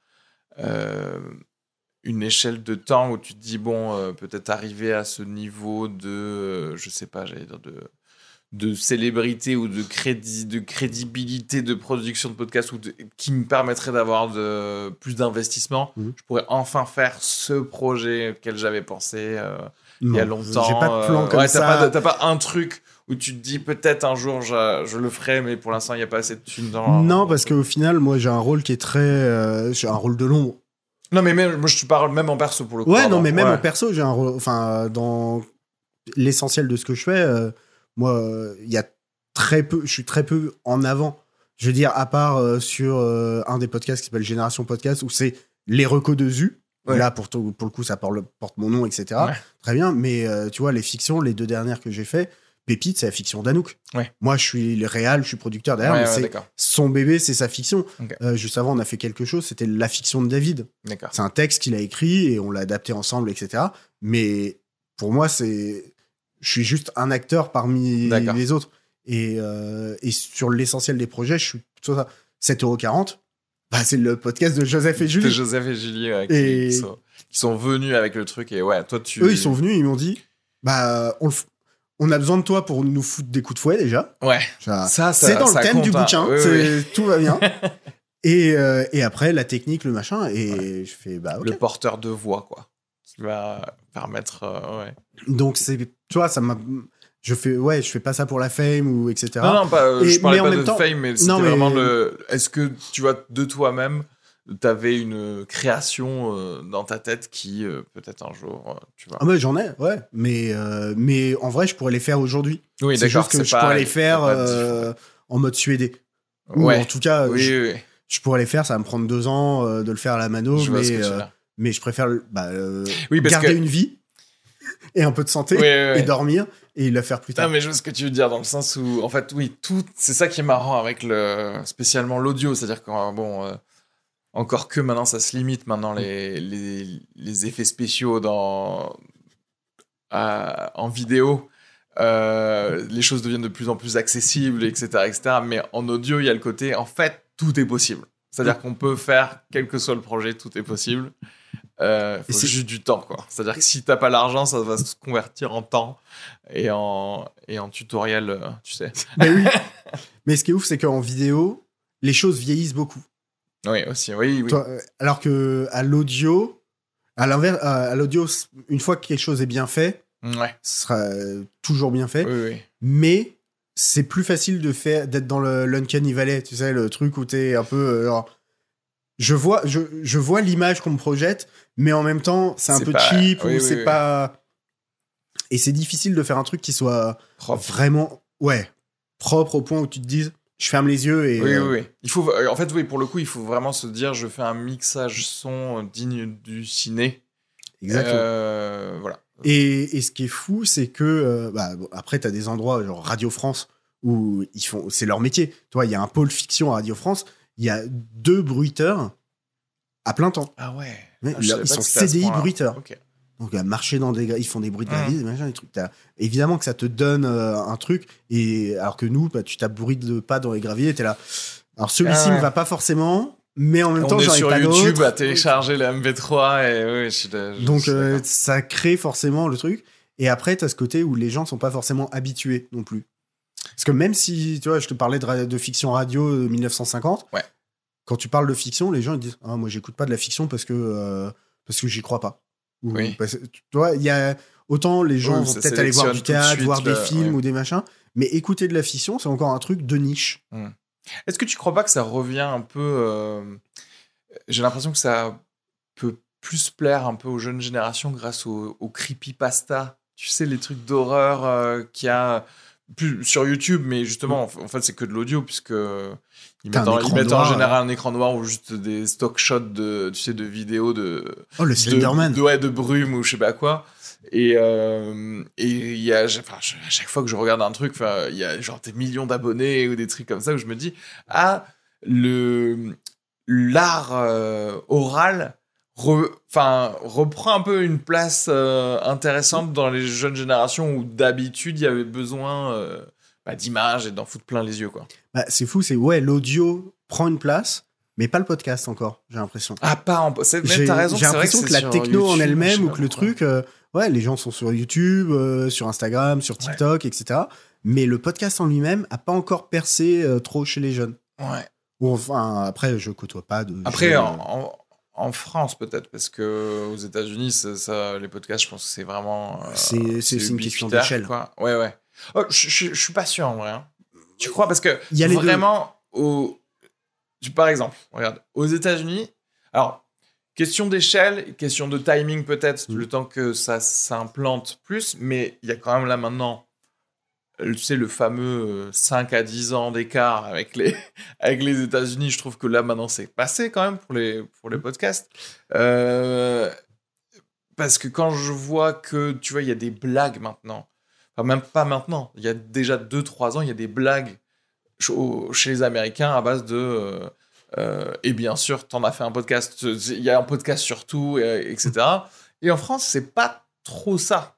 une échelle de temps où tu te dis, bon, euh, peut-être arriver à ce niveau de, euh, je sais pas, j'allais dire de de célébrité ou de crédit de crédibilité de production de podcast ou de- qui me permettrait d'avoir de plus d'investissement Mhm. je pourrais enfin faire ce projet auquel j'avais pensé euh, il y a longtemps. J'ai pas de plan euh, comme ouais, t'as ça. pas, t'as pas un truc où tu te dis peut-être un jour je, je le ferai, mais pour l'instant il n'y a pas assez de thunes dans. Non, parce qu'au final, moi, j'ai un rôle qui est très, euh, j'ai un rôle de l'ombre. Non, mais même, moi je te parle même en perso pour le coup. Ouais, pardon. non, mais même Ouais. en perso, j'ai un. Enfin, dans l'essentiel de ce que je fais, euh, moi, il y a très peu. Je suis très peu en avant. Je veux dire, à part euh, sur euh, un des podcasts qui s'appelle Génération Podcast, où c'est les recos de Zu. Ouais. Là, pour, pour le coup, ça porte, porte mon nom, etc. Ouais. Très bien. Mais tu vois, les fictions, les deux dernières que j'ai fait, Pépite, c'est la fiction d'Anouk. Ouais. Moi, je suis le réal, je suis producteur derrière, Ouais, mais ouais, son bébé, c'est sa fiction. Euh, juste avant, on a fait quelque chose, c'était la fiction de David. C'est un texte qu'il a écrit et on l'a adapté ensemble, etc. Mais pour moi, c'est, je suis juste un acteur parmi les autres. Et, euh, et sur l'essentiel des projets, je suis plutôt ça. 7,40€, bah, c'est le podcast de Joseph et Julie. Joseph et Julie ouais, qui, Et- qui sont, qui sont venus avec le truc et ouais, toi tu. Eux, ils sont venus, ils m'ont dit, bah, on, le f- on a besoin de toi pour nous foutre des coups de fouet déjà. Ouais. Ça, Ça, ça- c'est dans ça le thème compte, du hein. bouquin, Oui, c'est- oui. tout va bien. (laughs) et, euh, et après, la technique, le machin, et je fais, bah. Le porteur de voix quoi, qui va permettre. euh, ouais. Donc, c'est, tu vois, ça m'a. Je fais, ouais, je fais pas ça pour la fame ou etc. Non, non, pas, euh, Et- je parlais pas de temps- fame, mais c'était Non, mais- vraiment le. Est-ce que tu vois de toi-même, t'avais une création euh, dans ta tête qui euh, peut-être un jour, euh, tu vois. Ah, bah, j'en ai, ouais. Mais, mais en vrai, je pourrais les faire aujourd'hui. oui, c'est juste que je pas- pourrais les faire en mode suédé. Ou en tout cas, oui, je, oui, oui. je pourrais les faire. Ça va me prendre deux ans de le faire à la mano, Je mais, tu mais je préfère bah, Oui, parce garder que- une vie (laughs) et un peu de santé et dormir et le faire plus tard. Non, mais je vois ce que tu veux dire dans le sens où, en fait, oui, tout, c'est ça qui est marrant avec le, spécialement l'audio, c'est-à-dire que bon, encore que maintenant ça se limite, maintenant les, les, les effets spéciaux dans, à- en vidéo, euh, les choses deviennent de plus en plus accessibles, etc., etc. Mais en audio, il y a le côté, en fait, tout est possible. C'est-à-dire qu'on peut faire, quel que soit le projet, tout est possible. Euh, faut c'est- juste du temps, quoi. C'est-à-dire que si t'as pas l'argent, ça va se convertir en temps et en, et en tutoriel, euh, tu sais. Mais oui. (laughs) Mais ce qui est ouf, c'est qu'en vidéo, les choses vieillissent beaucoup. Oui, aussi, oui, oui. Toi, euh, alors que à l'audio, à l'inverse, à, à l'audio, une fois que quelque chose est bien fait, Ouais, ce sera euh, toujours bien fait. oui, oui. Mais c'est plus facile de faire d'être dans le l'uncanny valley, tu sais, le truc où t'es un peu. euh, genre, je vois, je, je vois l'image qu'on me projette, mais en même temps, c'est un peu pas- cheap oui, ou oui, c'est oui. pas. Et c'est difficile de faire un truc qui soit Propre. vraiment, ouais, propre au point où tu te dises, je ferme les yeux et. Oui, euh, oui, oui. Il faut, euh, en fait, oui, pour le coup, il faut vraiment se dire, je fais un mixage son digne du ciné. Exactement. Euh, voilà. Et, et ce qui est fou, c'est que euh, bah, bon, après, tu as des endroits genre Radio France où ils font, c'est leur métier. Tu vois, il y a un pôle fiction à Radio France, il y a deux bruiteurs à plein temps. Ah ouais. Ouais, Ah, là, ils sont CDI bruiteurs. Ok. Donc, à marcher dans des, ils font des bruits de Mm. gravier, des machins, des trucs. T'as- Évidemment que ça te donne euh, un truc, et alors que nous, bah, tu tapes bruit de pas dans les graviers, t'es là. Alors celui-ci Ah ouais. ne va pas forcément, mais en même On temps, j'en ai sur pas YouTube à télécharger les MP3 et oui, je suis je Donc euh, ça crée forcément le truc. Et après, tu as ce côté où les gens sont pas forcément habitués non plus. Parce que même si, tu vois, je te parlais de, fiction radio de 1950, Ouais. quand tu parles de fiction, les gens ils disent ah, Moi, j'écoute pas de la fiction parce que, euh, parce que j'y crois pas. Ou Oui. parce- tu vois, il y a autant les gens Oui, vont peut-être aller voir du de théâtre, voir des le- films ouais. ou des machins, mais écouter de la fiction, c'est encore un truc de niche. Est-ce que tu crois pas que ça revient un peu euh, J'ai l'impression que ça peut plus plaire un peu aux jeunes générations grâce au, au creepypasta. Tu sais, les trucs d'horreur euh, qu'il y a plus sur YouTube, mais justement, en f- en fait, c'est que de l'audio, puisque ils mettent, en, ils mettent en général un écran noir ou juste des stock shots de, tu sais, de vidéos de, Oh, le de, Slenderman. de, ouais, de brume ou je sais pas quoi. Et euh, et y a, enfin, je- à chaque fois que je regarde un truc, il y a genre des millions d'abonnés ou des trucs comme ça où je me dis, ah, le l'art euh, oral re- reprend un peu une place euh, intéressante dans les jeunes générations où d'habitude il y avait besoin euh, bah, d'images et d'en foutre plein les yeux quoi. Bah, c'est fou, c'est ouais, l'audio prend une place, mais pas le podcast encore, j'ai l'impression. Ah pas en J'ai t'as raison j'ai c'est vrai l'impression que, la techno en YouTube, elle-même ou que le truc, euh, ouais, les gens sont sur YouTube, euh, sur Instagram, sur TikTok, etc. Mais le podcast en lui-même a pas encore percé trop chez les jeunes. ouais. Ou enfin, après, je côtoie pas de. Après, en- en France, peut-être, parce que aux États-Unis, ça, ça- les podcasts, je pense que c'est vraiment. euh, C'est- une question d'échelle. quoi. Ouais, ouais. Oh, je, suis pas sûr, en vrai. hein. Tu crois? Parce que y a vraiment, au, par exemple, regarde, aux États-Unis, alors, question d'échelle, question de timing, peut-être, Mm. le temps que ça s'implante plus, mais il y a quand même là maintenant. Euh, Tu sais, le fameux euh, 5 à 10 ans d'écart avec les, (laughs) avec les États-Unis, je trouve que là maintenant c'est passé quand même pour les, pour les podcasts. Euh, parce que quand je vois que, tu vois, il y a des blagues maintenant, même pas maintenant, il y a déjà 2-3 ans, il y a des blagues chez les Américains à base de. euh, euh, et bien sûr, t'en as fait un podcast, il y a un podcast sur tout, euh, etc. Et en France, c'est pas trop ça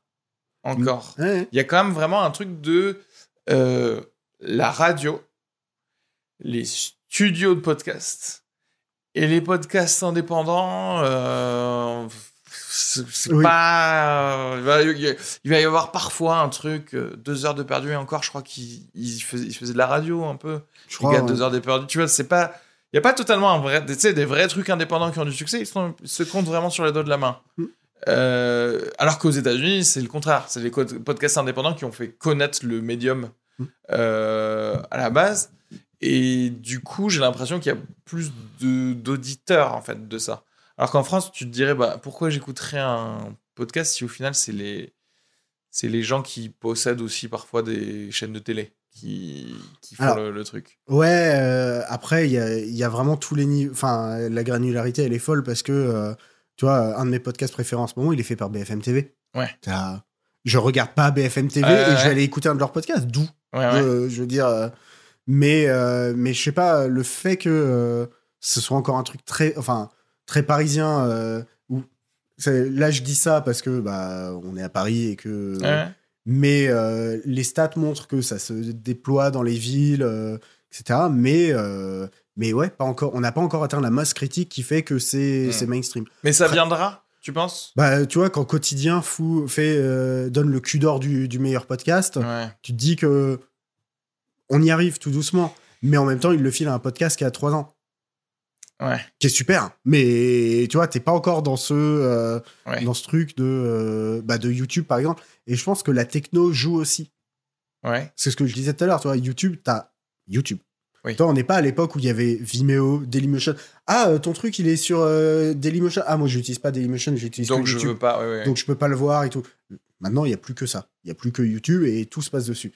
encore Ouais, il y a quand même vraiment un truc de euh, la radio, les studios de podcast et les podcasts indépendants. euh, c'est Oui. pas. il, va, il va y avoir parfois un truc, euh, deux heures de perdu et encore, je crois qu'il il faisait, il faisait de la radio un peu. je crois. ouais. deux heures de perdu. Tu vois, c'est pas. Il n'y a pas totalement un vrai. Des vrais trucs indépendants qui ont du succès, ils, sont- ils se comptent vraiment sur les doigts de la main. Euh, alors qu'aux États-Unis, c'est le contraire. C'est les podcasts indépendants qui ont fait connaître le médium Mm. euh, à la base. Et du coup, j'ai l'impression qu'il y a plus d'auditeurs, en fait, de ça. Alors qu'en France, tu te dirais, bah, pourquoi j'écouterais un podcast si au final, c'est les, c'est les gens qui possèdent aussi parfois des chaînes de télé qui, qui font Alors, le, le truc? Ouais, euh, après, il y a, y a vraiment tous les niveaux. Enfin, la granularité, elle est folle parce que, euh, tu vois, un de mes podcasts préférés en ce moment, il est fait par BFM TV. Ouais. T'as- Je regarde pas BFM TV et ouais, je vais aller écouter un de leurs podcasts. D'où? Ouais, ouais. je, je veux dire. euh, mais, euh, mais je sais pas, le fait que euh, ce soit encore un truc très, enfin, très parisien. euh, où, là, je dis ça parce que bah, on est à Paris et que. Ouais. Mais euh, les stats montrent que ça se déploie dans les villes, euh, etc. Mais, euh, mais ouais, pas encore, on n'a pas encore atteint la masse critique qui fait que c'est Mm. c'est mainstream. Mais ça viendra. tu penses? Bah, tu vois, quand Quotidien fou, fait, euh, donne le cul d'or du, du meilleur podcast, Ouais. tu te dis que on y arrive tout doucement. Mais en même temps, il le file à un podcast qui a 3 ans. Ouais. Qui est super. Mais tu vois, t'es pas encore dans ce, euh, Ouais. dans ce truc de, euh, bah, de YouTube, par exemple. Et je pense que la techno joue aussi. Ouais. C'est ce que je disais tout à l'heure. Tu vois, YouTube, t'as YouTube. Oui. Toi, on n'est pas à l'époque où il y avait Vimeo, Dailymotion. Ah, euh, ton truc, il est sur euh, Dailymotion. Ah, moi, j'utilise pas Dailymotion, j'utilise que Donc je YouTube. veux pas. ouais, ouais. Donc, je peux pas le voir et tout. Maintenant, il y a plus que ça. Il y a plus que YouTube et tout se passe dessus.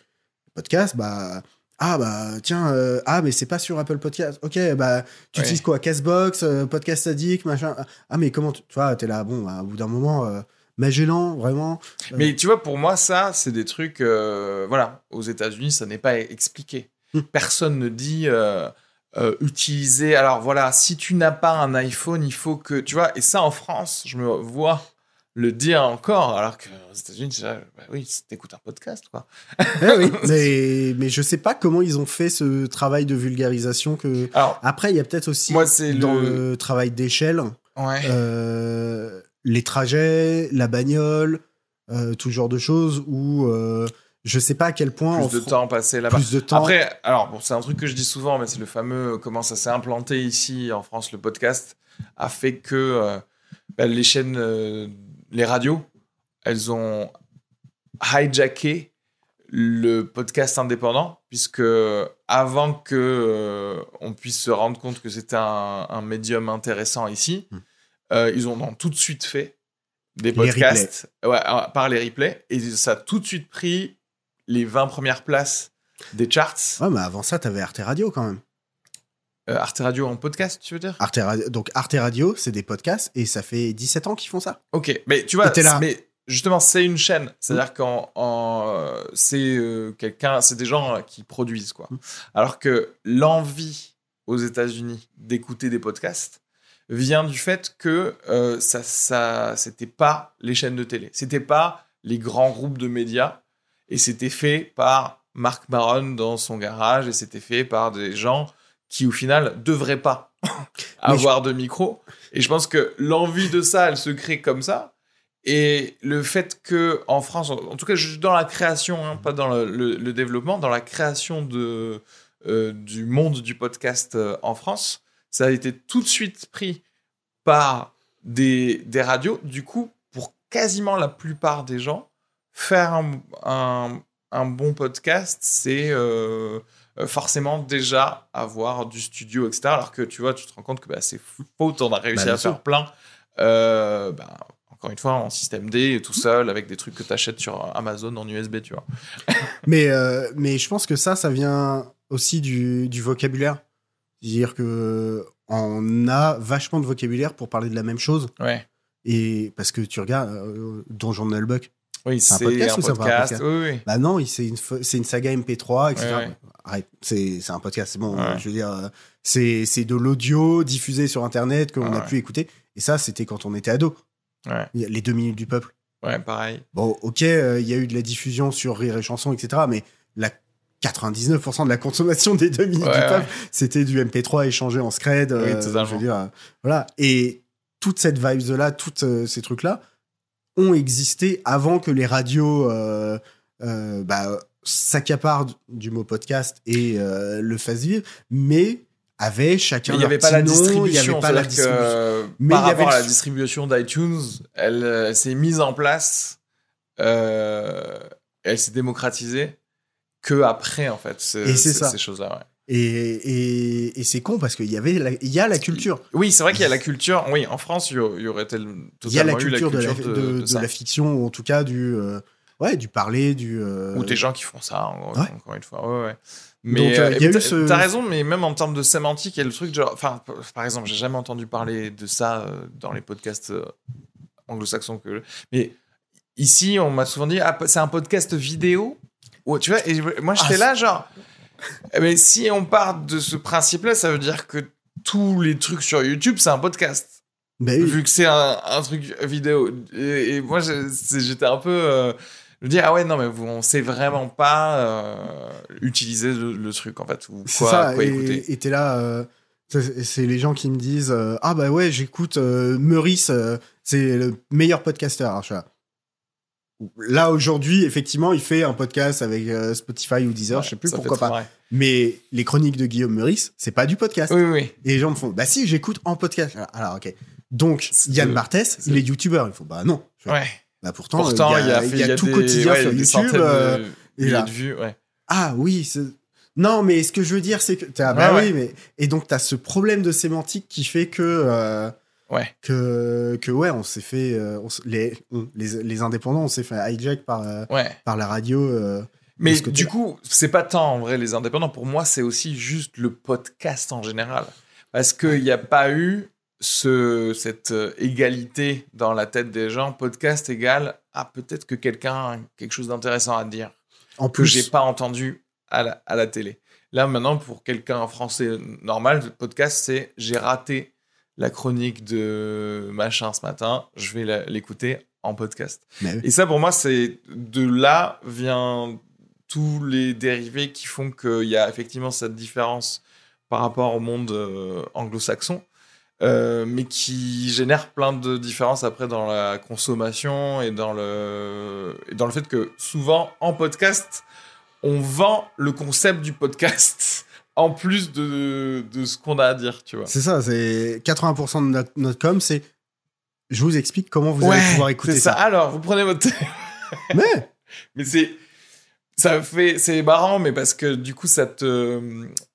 Podcast, bah. Ah, bah, tiens, euh, ah, mais c'est pas sur Apple Podcast. Ok, bah, tu Ouais. utilises quoi? Castbox, euh, Podcast Addict, machin. Ah, mais comment tu. Tu vois, t'es là, bon, bah, au bout d'un moment, Magellan, vraiment. Mais tu vois, pour moi, ça, c'est des trucs. voilà, aux États-Unis, ça n'est pas expliqué. Hmm. Personne ne dit euh, euh, utiliser. Alors voilà, si tu n'as pas un iPhone, il faut que. Tu vois, et ça, en France, je me vois le dire encore, alors qu'aux États-Unis, c'est, bah oui, t'écoutes un podcast, quoi. Eh oui, (laughs) mais, mais je sais pas comment ils ont fait ce travail de vulgarisation que. Alors, Après, il y a peut-être aussi moi, c'est dans le. le travail d'échelle, Ouais. euh, les trajets, la bagnole, euh, tout genre de choses où euh, je sais pas à quel point. plus de temps passé là-bas. Plus de temps. Après, alors bon, c'est un truc que je dis souvent, mais c'est le fameux comment ça s'est implanté ici en France, le podcast a fait que euh, bah, les chaînes, euh, les radios, elles ont hijacké le podcast indépendant, puisque avant que euh, on puisse se rendre compte que c'était un, un médium intéressant ici, Hmm. euh, ils ont tout de suite fait des Les podcasts ouais, euh, par les replays, et ça a tout de suite pris les 20 premières places des charts. Ouais, mais avant ça, t'avais Arte Radio quand même. Euh, Arte Radio en podcast, tu veux dire? Arte Radio, donc Arte Radio, c'est des podcasts et ça fait 17 ans qu'ils font ça. Ok, mais tu vois, t'es là. mais justement, c'est une chaîne. C'est-à-dire qu'en en, c'est euh, quelqu'un, c'est des gens euh, qui produisent quoi. Mm. Alors que l'envie aux États-Unis d'écouter des podcasts vient du fait que euh, ça, ça, c'était pas les chaînes de télé, c'était pas les grands groupes de médias, et c'était fait par Marc Maron dans son garage, et c'était fait par des gens qui au final devraient pas (coughs) avoir de micro. Et je pense que l'envie de ça, elle se crée comme ça. Et le fait que en France, en tout cas dans la création, hein, pas dans le, le- le développement, dans la création de, euh, du monde du podcast euh, en France, ça a été tout de suite pris par des, des radios. Du coup, pour quasiment la plupart des gens, faire un, un- un bon podcast, c'est euh, euh, forcément déjà avoir du studio, etc. Alors que tu vois, tu te rends compte que bah, c'est faux, on a réussi Bah, à faire plein. Euh, bah, encore une fois, en système D, tout seul, avec des trucs que tu achètes sur Amazon en USB, tu vois. (laughs) Mais, euh, mais je pense que ça, ça vient aussi du, du vocabulaire. C'est-à-dire que on a vachement de vocabulaire pour parler de la même chose. Ouais. Et parce que tu regardes euh, Donjon Nullbuck. Oui, C'est un podcast un ou c'est pas un podcast. Oui, oui. Bah non, c'est une, une saga MP3, etc. Arrête, c'est c'est un podcast. C'est bon, je veux dire, euh, c'est c'est de l'audio diffusé sur Internet qu'on a pu écouter. Et ça, c'était quand on était ado. Les deux minutes du peuple. Ouais, pareil. Bon, ok, euh, il y a eu de la diffusion sur Rire et Chanson, etc. Mais la 99% de la consommation des deux minutes Ouais, du peuple, c'était du MP3 échangé en scred. Oui, euh, totalement. je veux dire, euh, voilà. Et toute cette vibe-là, tous ces trucs-là ont existé avant que les radios euh, euh, bah, s'accaparent du mot podcast et euh, le fassent vivre, mais avaient chacun Mais il n'y avait pas la distribution. il n'y avait pas la distribution. que Mais par il y avait rapport à le- la distribution d'iTunes, elle, euh, elle s'est mise en place, elle s'est démocratisée que après en fait. Et c'est ces- ça. Ces choses-là. ouais. Et, et, et c'est con parce qu'il y avait la- il y a la culture. Oui, c'est vrai qu'il y a la culture. Oui, en France, il y aurait- il y aurait tel- Il y a la totalement eu culture, de, la, culture de- de de ça. la fiction, ou en tout cas du, euh, ouais, du parler, du. euh, Ou des gens qui font ça, en- Ouais. encore une fois. Ouais, ouais. Mais euh, euh, t'as- ce- raison, mais même en termes de sémantique, il y a le truc genre. Enfin, par exemple, j'ai jamais entendu parler de ça dans les podcasts anglo-saxons que. Mais ici, on m'a souvent dit ah, c'est un podcast vidéo? Tu vois, et moi j'étais Ah, là, genre. Eh ben, si on part de ce principe-là, ça veut dire que tous les trucs sur YouTube, c'est un podcast oui. vu que c'est un, un truc vidéo. Et, et moi, j'étais un peu. euh, je me dis, ah ouais, non, mais vous, on sait vraiment pas euh, utiliser le, le truc, en fait, ou quoi, ça. quoi et- écouter. Et t'es là. euh, C'est les gens qui me disent Ah bah ouais, j'écoute Meurice, c'est le meilleur podcasteur. Alors, je suis là, Là, aujourd'hui, effectivement, il fait un podcast avec euh, Spotify ou Deezer, je sais plus pourquoi pas. Mais les chroniques de Guillaume Meurice, c'est pas du podcast. Oui, oui. Et les gens me font Bah si, j'écoute en podcast. Alors, Alors, ok. Donc, Yann Barthès, c'est- il est youtubeur. Il faut Bah non. Ouais. Bah pourtant, Pourtant, il y a, il y a fait- tout des- quotidien ouais, sur YouTube. euh, de et milliers là. de vues, ouais. Ah oui, non, mais ce que je veux dire, c'est que Ouais, bah ouais. oui, mais et donc t'as ce problème de sémantique qui fait que euh, Ouais. que que ouais, on s'est fait euh, on les, on- les les indépendants, on s'est fait hijack par euh, Ouais. par la radio. euh. Mais du coup, c'est pas tant en vrai les indépendants. Pour moi, c'est aussi juste le podcast en général. Parce qu'il n'y a pas eu ce, cette euh, égalité dans la tête des gens. Podcast égale, ah, peut-être que quelqu'un a quelque chose d'intéressant à dire En que plus, j'ai pas entendu à la, à la télé. Là, maintenant, pour quelqu'un en français normal, le podcast, c'est j'ai raté la chronique de machin ce matin, je vais l'écouter en podcast. mais oui. Et ça, pour moi, c'est de là vient tous les dérivés qui font qu'il y a effectivement cette différence par rapport au monde euh, anglo-saxon, euh, mais qui génère plein de différences après dans la consommation et dans le, et dans le fait que souvent en podcast, on vend le concept du podcast en plus de, de ce qu'on a à dire, tu vois. c'est ça, c'est 80% de notre, notre com, c'est je vous explique comment vous allez pouvoir écouter c'est ça. Alors, vous prenez votre (laughs) Mais Mais c'est. Ça fait. C'est marrant, mais parce que du coup, ça te.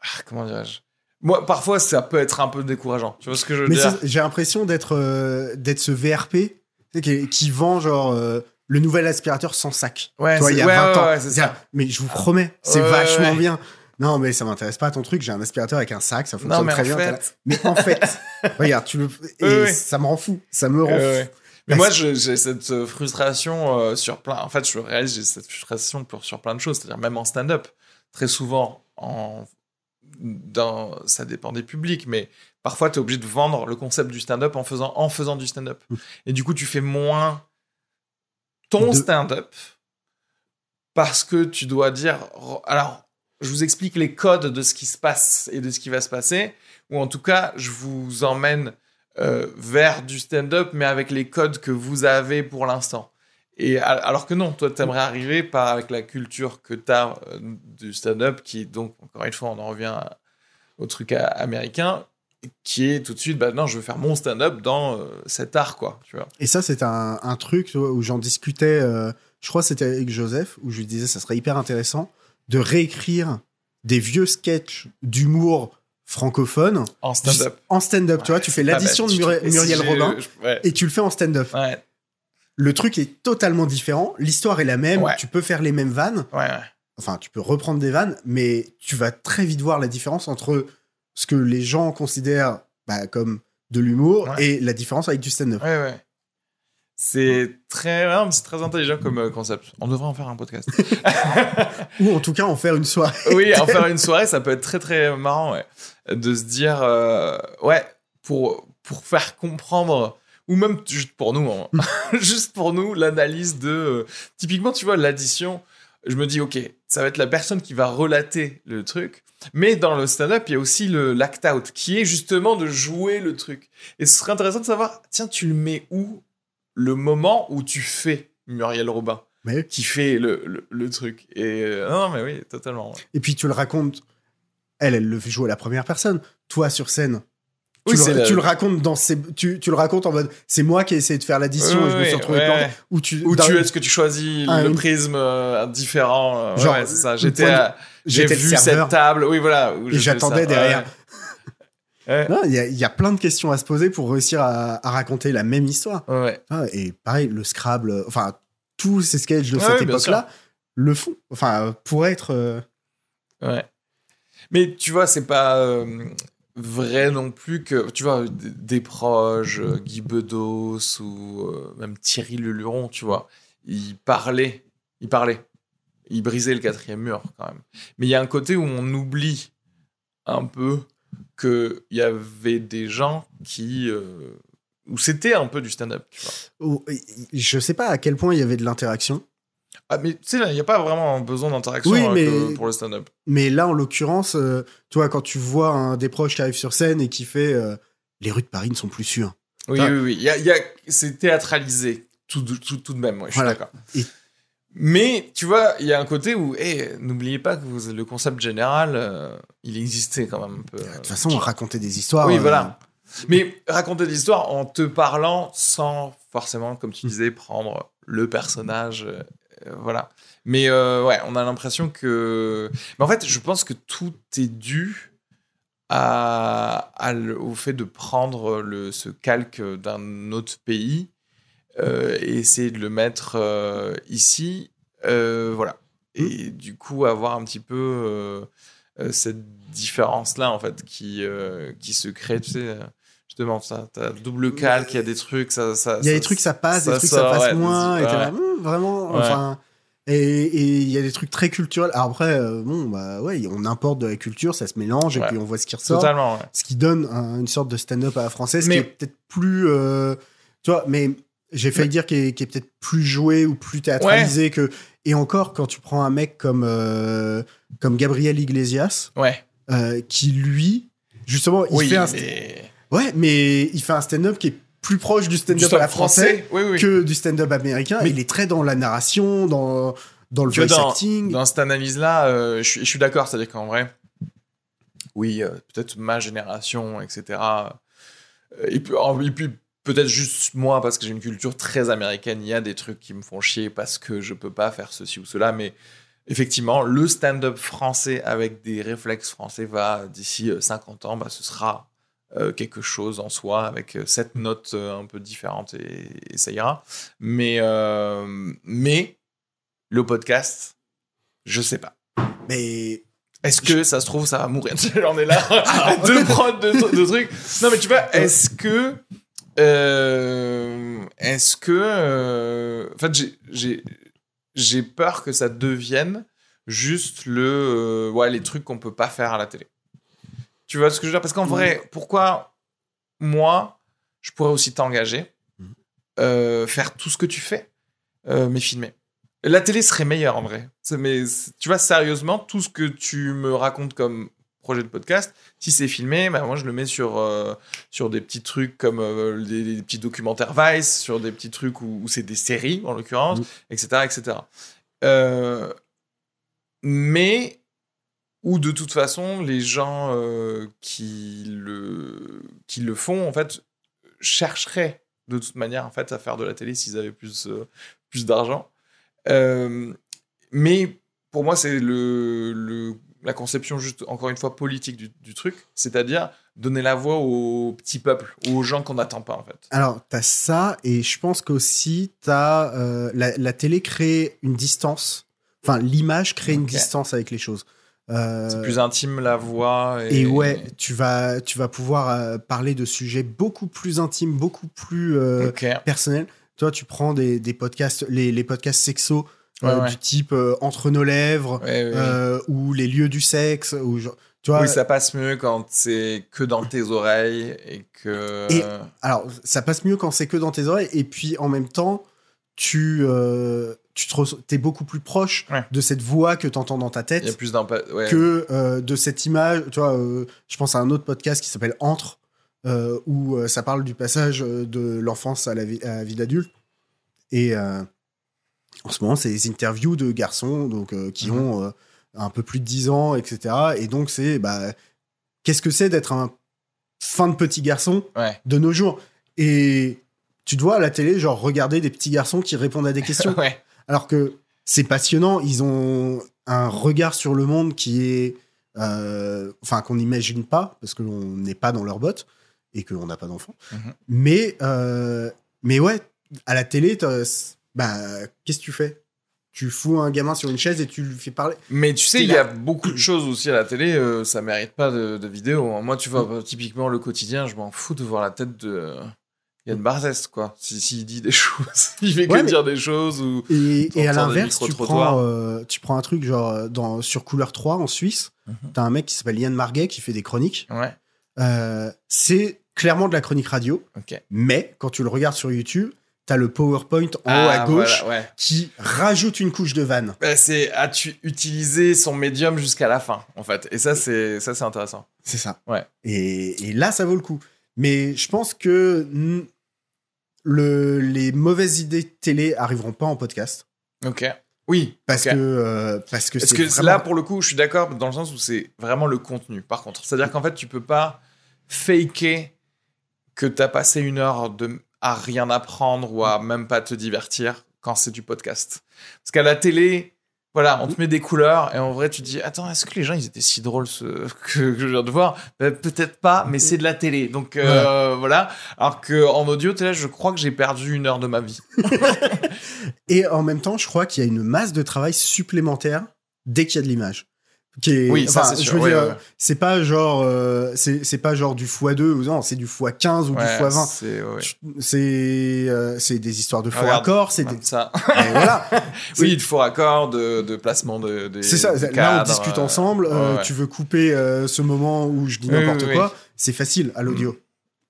Ah, comment dirais-je? Moi, parfois, ça peut être un peu décourageant. Tu vois ce que je veux mais dire? j'ai l'impression d'être euh, d'être ce VRP qui, qui vend genre euh, le nouvel aspirateur sans sac. Ouais, il y a ouais, 20 ouais, ans. ouais, ça. Mais je vous promets, c'est vachement bien. Non, mais ça m'intéresse pas ton truc. J'ai un aspirateur avec un sac, ça Non, fonctionne mais très en bien. fait. Mais en fait, (laughs) regarde, tu le. Et ça me rend fou. Ça me rend fou. Mais Parce- moi, j'ai cette frustration euh, sur plein. En fait, je réalise j'ai cette frustration pour, sur plein de choses. C'est-à-dire même en stand-up, très souvent, en dans ça dépend des publics, mais parfois tu es obligé de vendre le concept du stand-up en faisant en faisant du stand-up. Mm. Et du coup, tu fais moins ton De- stand-up parce que tu dois dire. Alors, je vous explique les codes de ce qui se passe et de ce qui va se passer, ou en tout cas, je vous emmène euh, vers du stand-up, mais avec les codes que vous avez pour l'instant. Et al- alors que non, toi, t'aimerais arriver pas avec la culture que t'as euh, du stand-up, qui est donc, encore une fois, on en revient au truc américain, qui est tout de suite, bah non, je veux faire mon stand-up dans euh, cet art, quoi, tu vois. Et ça, c'est un, truc tu où j'en discutais. je crois que c'était avec Joseph, où je lui disais ça serait hyper intéressant de réécrire des vieux sketchs d'humour francophone En stand-up. en stand-up. tu vois, tu fais l'addition de. Muriel, si Robin ouais. et tu le fais en stand-up. Ouais, Le truc est totalement différent. L'histoire est la même. Tu peux faire les mêmes vannes. Enfin, tu peux reprendre des vannes, mais tu vas très vite voir la différence entre ce que les gens considèrent bah, comme de l'humour et la différence avec du stand-up. C'est très, non, mais c'est très intelligent comme euh, concept. On devrait en faire un podcast. (laughs) Ou en tout cas en faire une soirée. oui, en faire une soirée, ça peut être très très marrant, ouais. De se dire, euh, ouais, pour, pour faire comprendre, ou même juste pour nous, hein, (laughs) juste pour nous, l'analyse de. euh, typiquement, tu vois, l'addition, je me dis, ok, ça va être la personne qui va relater le truc. Mais dans le stand-up, il y a aussi le l'act-out, qui est justement de jouer le truc. Et ce serait intéressant de savoir, tiens, tu le mets où le moment où tu fais Muriel Robin, Mais- qui fait le, le, le truc. Et euh, non, mais oui, totalement. ouais. Et puis tu le racontes. Elle, elle le fait jouer à la première personne. Toi, sur scène, tu, Oui, le, c'est la- tu le racontes dans ses, tu, tu le racontes en mode c'est moi qui ai essayé de faire l'addition et je me suis retrouvé ouais. Ou tu, dans- tu est-ce que tu choisis Ah, le prisme euh, différent euh, Genre, ouais, c'est ça. J'étais, à- j'ai vu serveur. cette table. Oui, voilà. où Et j'attendais derrière. Ouais. Non, Il y, a- il y a plein de questions à se poser pour réussir à, à raconter la même histoire. Ouais. Ah, et pareil, le Scrabble, euh, enfin, tous ces sketchs de Ouais, cette époque-là le font. Enfin, pour être. euh, Ouais. Mais tu vois, c'est pas euh, vrai non plus que, tu vois, des proches, euh, Guy Bedos ou même Thierry Leluron, tu vois, ils parlaient, ils parlaient, ils brisaient le quatrième mur quand même. Mais il y a un côté où on oublie un peu qu'il y avait des gens qui. euh, où c'était un peu du stand-up, tu vois. je sais pas à quel point il y avait de l'interaction. Ah, mais tu sais, il n'y a pas vraiment besoin d'interaction Oui, hein, mais- pour le stand-up. Mais là, en l'occurrence, euh, tu vois, quand tu vois un des proches qui arrive sur scène et qui fait euh, Les rues de Paris ne sont plus sûres. Oui, oui, oui. Y a, y a- c'est théâtralisé tout, tout, tout de même, ouais, je suis Voilà. d'accord. Et- Mais tu vois, il y a un côté où, hey, n'oubliez pas que vous- le concept général, euh, il existait quand même un peu. De toute façon, on racontait des histoires. Oui, euh, voilà. Mais raconter des histoires en te parlant sans forcément, comme tu disais, prendre le personnage. euh, euh, voilà. Mais euh, ouais, on a l'impression que. Mais en fait, je pense que tout est dû à, à le- au fait de prendre le, ce calque d'un autre pays euh, et essayer de le mettre euh, ici. Euh, voilà. Et du coup, avoir un petit peu cette différence-là, en fait, qui, qui se crée, tu sais. Justement, ça, t'as double calque, il y a des trucs, ça. ça Il y a ça- des trucs, ça passe, ça des trucs, ça sort, passe ouais, moins. Et là, Hum, vraiment, Ouais. enfin. Et il y a des trucs très culturels. Alors après, euh, bon, bah ouais, on importe de la culture, ça se mélange et puis on voit ce qui ressort. Totalement. Ce qui donne un- une sorte de stand-up à la française Mais- qui est peut-être plus. euh, tu vois, mais j'ai failli Mais- dire qui est, peut-être plus joué ou plus théâtralisé que. Et encore, quand tu prends un mec comme, euh, comme Gabriel Iglesias, Ouais. euh, qui lui, justement, il oui, fait un. mais... Ouais, mais il fait un stand-up qui est plus proche du Du stand-up à la oui, oui. que du stand-up américain. Mais- il est très dans la narration, dans, dans le voice dans, acting. dans cette analyse-là, euh, je suis, d'accord. C'est-à-dire qu'en vrai, oui, euh, peut-être ma génération, etc. et puis, et puis peut-être juste moi, parce que j'ai une culture très américaine, il y a des trucs qui me font chier parce que je peux pas faire ceci ou cela. Mais effectivement, le stand-up français avec des réflexes français va, d'ici euh, 50 ans, bah, ce sera euh, quelque chose en soi, avec euh, cette note euh, un peu différente et, et ça ira. Mais, euh, mais le podcast, je sais pas. Mais Est-ce que ça se trouve, ça va mourir? (laughs) J'en ai là, (laughs) (laughs) deux prods de, de trucs. Non, mais tu vois, est-ce que. Euh, est-ce que. euh, en fait, j'ai- peur que ça devienne juste le. euh, ouais, les trucs qu'on peut pas faire à la télé. Tu vois ce que je veux dire? Parce qu'en vrai, pourquoi moi, je pourrais aussi t'engager, Mhm. euh, faire tout ce que tu fais, mais filmer? La télé serait meilleure en vrai. Mais tu vois, sérieusement, tout ce que tu me racontes comme projet de podcast, si c'est filmé, bah, moi je le mets sur, euh, sur des petits trucs comme euh, des, des petits documentaires Vice, sur des petits trucs où, où c'est des séries en l'occurrence, Mm. etc. etc. Euh, mais où de toute façon, les gens qui, le, qui le font, en fait, chercheraient de toute manière en fait, à faire de la télé s'ils avaient plus, plus d'argent. Mais pour moi, c'est le, le- la conception, juste encore une fois, politique du, du truc, c'est-à-dire donner la voix au petit peuple, aux gens qu'on n'attend pas, en fait. alors, t'as ça, et je pense qu'aussi, t'as. euh, la, la télé crée une distance. Enfin, l'image crée une distance avec les choses. Euh, C'est plus intime, la voix. Et, Et ouais, tu vas, tu vas pouvoir euh, parler de sujets beaucoup plus intimes, beaucoup plus personnels. Toi, tu prends des, des podcasts, les, les podcasts sexo Ouais, euh, ouais. du type euh, Entre nos lèvres Ouais, euh, ou Les lieux du sexe. Ou tu vois, oui, ça passe mieux quand c'est que dans tes oreilles et que. Et- Alors, ça passe mieux quand c'est que dans tes oreilles. Et puis, en même temps, tu, tu te t'es beaucoup plus proche de cette voix que tu entends dans ta tête. Il y a plus d'empathie. Ouais. que de cette image. Tu vois, je pense à un autre podcast qui s'appelle Entre, où ça parle du passage de l'enfance à la vie, à la vie d'adulte. Et en ce moment, c'est des interviews de garçons donc, euh, qui Mhm. ont euh, un peu plus de 10 ans, etc. Et donc, c'est bah, qu'est-ce que c'est d'être un fin de petit garçon Ouais. de nos jours? Et tu dois à la télé, genre, regarder des petits garçons qui répondent à des (laughs) questions. ouais. Alors que c'est passionnant, ils ont un regard sur le monde qui est. euh, Enfin, qu'on n'imagine pas, parce qu'on n'est pas dans leur botte et qu'on n'a pas d'enfants. Mhm. Mais, mais ouais, à la télé, t'as- bah, qu'est-ce que tu fais? Tu fous un gamin sur une chaise et tu lui fais parler. Mais tu sais, il y a beaucoup de choses aussi à la télé, euh, ça mérite pas de, de vidéo. Moi, tu vois, typiquement le quotidien, je m'en fous de voir la tête de Yann Barthès, quoi. S'il si, s'il dit des (laughs) choses, il fait que Ouais, mais- dire des choses ou. Et, et à l'inverse, tu prends, euh, tu prends un truc genre euh, dans, sur Couleur 3 en Suisse, Mhm. t'as un mec qui s'appelle Yann Marguet qui fait des chroniques. Ouais, Euh, c'est clairement de la chronique radio. ok. Mais quand tu le regardes sur YouTube, t'as le PowerPoint en haut Ah, à gauche voilà, ouais. qui rajoute une couche de vanne. Bah, c'est utilisé son médium jusqu'à la fin en fait et ça c'est ça c'est intéressant C'est ça. Ouais. Et, et là, ça vaut le coup. Mais je pense que le, les mauvaises idées télé arriveront pas en podcast. ok oui Parce que euh, parce que Parce que vraiment- là, pour le coup, je suis d'accord dans le sens où c'est vraiment le contenu, par contre. C'est-à-dire qu'en fait, tu peux pas faker que t'as passé une heure de, à rien apprendre ou à même pas te divertir quand c'est du podcast. Parce qu'à la télé, voilà, on te met des couleurs et en vrai, tu te dis, attends, est-ce que les gens, ils étaient si drôles ce... que, (laughs) que je viens de voir? Ben, Peut-être pas, mais c'est de la télé. Donc euh, voilà. Alors qu'en audio, t'es là, je crois que j'ai perdu une heure de ma vie. (laughs) Et en même temps, je crois qu'il y a une masse de travail supplémentaire dès qu'il y a de l'image. Qui est- Oui, ça, enfin, c'est je sûr. veux Ouais, dire, ouais, ouais. c'est pas genre, euh, c'est c'est pas genre du x2 ou non, c'est du x15 ou du Ouais, x20. c'est- euh, c'est des histoires de faux Regarde, raccords, c'est des... Ça. (laughs) Et voilà. (laughs) Oui, il faut raccord de, de placement de. C'est ça. Là, on discute euh, ensemble. euh. Tu veux couper ce moment où je dis n'importe oui, quoi, c'est facile à l'audio.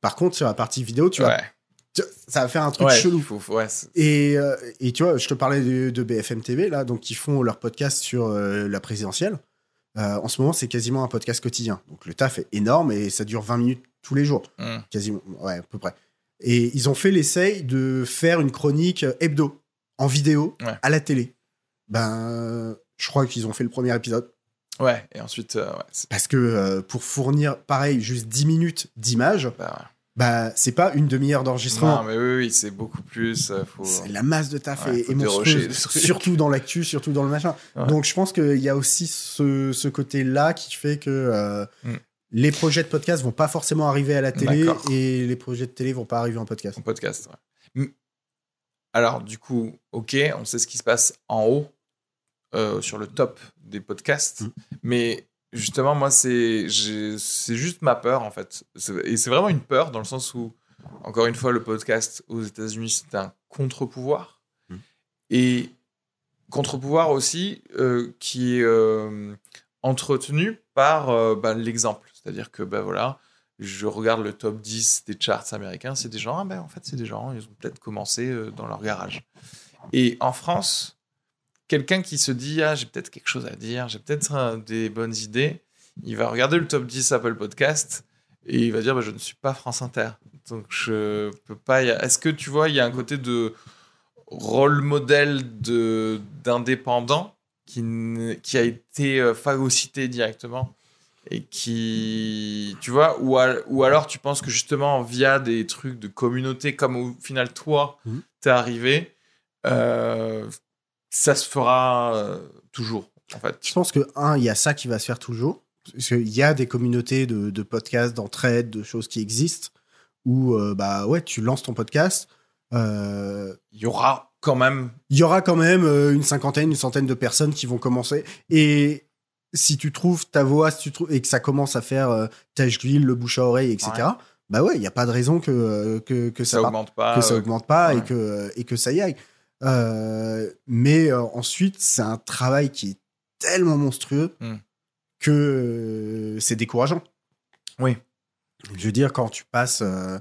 Par contre, sur la partie vidéo, tu vois, ça va faire un truc ouais, chelou. il faut- faut- ouais, c'est- Et, euh, et tu vois, je te parlais de, de BFM TV, là, donc ils font leur podcast sur euh, la présidentielle. Euh, en ce moment, c'est quasiment un podcast quotidien. Donc le taf est énorme et ça dure 20 minutes tous les jours. Hmm. Quasiment, ouais, à peu près. Et ils ont fait l'essai de faire une chronique hebdo, en vidéo, Ouais. à la télé. Ben, je crois qu'ils ont fait le premier épisode. Ouais, et ensuite, euh, ouais, Parce que euh, pour fournir, pareil, juste 10 minutes d'image, bah, bah, c'est pas une demi-heure non, d'enregistrement. mais oui, oui, c'est beaucoup plus. euh, faut... C'est La masse de taf Ouais, faut est monstrueuse, surtout dans l'actu, surtout dans le machin. Ouais. Donc je pense qu'il y a aussi ce, ce côté-là qui fait que euh, Mm. les projets de podcast vont pas forcément arriver à la télé et les projets de télé vont pas arriver en podcast. en podcast. ouais. Alors, du coup, ok, on sait ce qui se passe en haut, euh, sur le top des podcasts, Mm. mais justement, moi, c'est juste ma peur, en fait. Et c'est vraiment une peur dans le sens où, encore une fois, le podcast aux États-Unis, c'est un contre-pouvoir. Mm. Et contre-pouvoir aussi euh, qui est euh, entretenu par euh, bah, l'exemple. C'est-à-dire que, ben voilà, je regarde le top 10 des charts américains, c'est des gens, ah ben en fait, c'est des gens, ils ont peut-être commencé dans leur garage. Et en France, quelqu'un qui se dit, ah, j'ai peut-être quelque chose à dire, j'ai peut-être des bonnes idées, il va regarder le top 10 Apple Podcast et il va dire, bah, je ne suis pas France Inter. Donc, je peux pas. y Est-ce que tu vois, il y a un côté de rôle modèle de- d'indépendant qui, qui a été euh, phagocyté directement et qui, tu vois, ou, ou alors tu penses que justement via des trucs de communauté comme au final toi, Mhm. t'es arrivé, euh, ça se fera euh, toujours en fait. Je pense que, un, il y a ça qui va se faire toujours. Parce qu'il y a des communautés de, de podcasts, d'entraide, de choses qui existent où, euh, bah ouais, tu lances ton podcast. euh, Il y aura quand même il y aura quand même euh, une cinquantaine, une centaine de personnes qui vont commencer. Et si tu trouves ta voix, si tu trouves, et que ça commence à faire tache d'huile, le bouche à oreille, etc., Ouais. bah ouais, il n'y a pas de raison que, que, que ça, ça augmente pas. que ça augmente pas et, que, et que ça y aille. Euh, mais euh, ensuite, c'est un travail qui est tellement monstrueux Mm. que euh, c'est décourageant. Oui. Je veux dire, quand tu passes euh,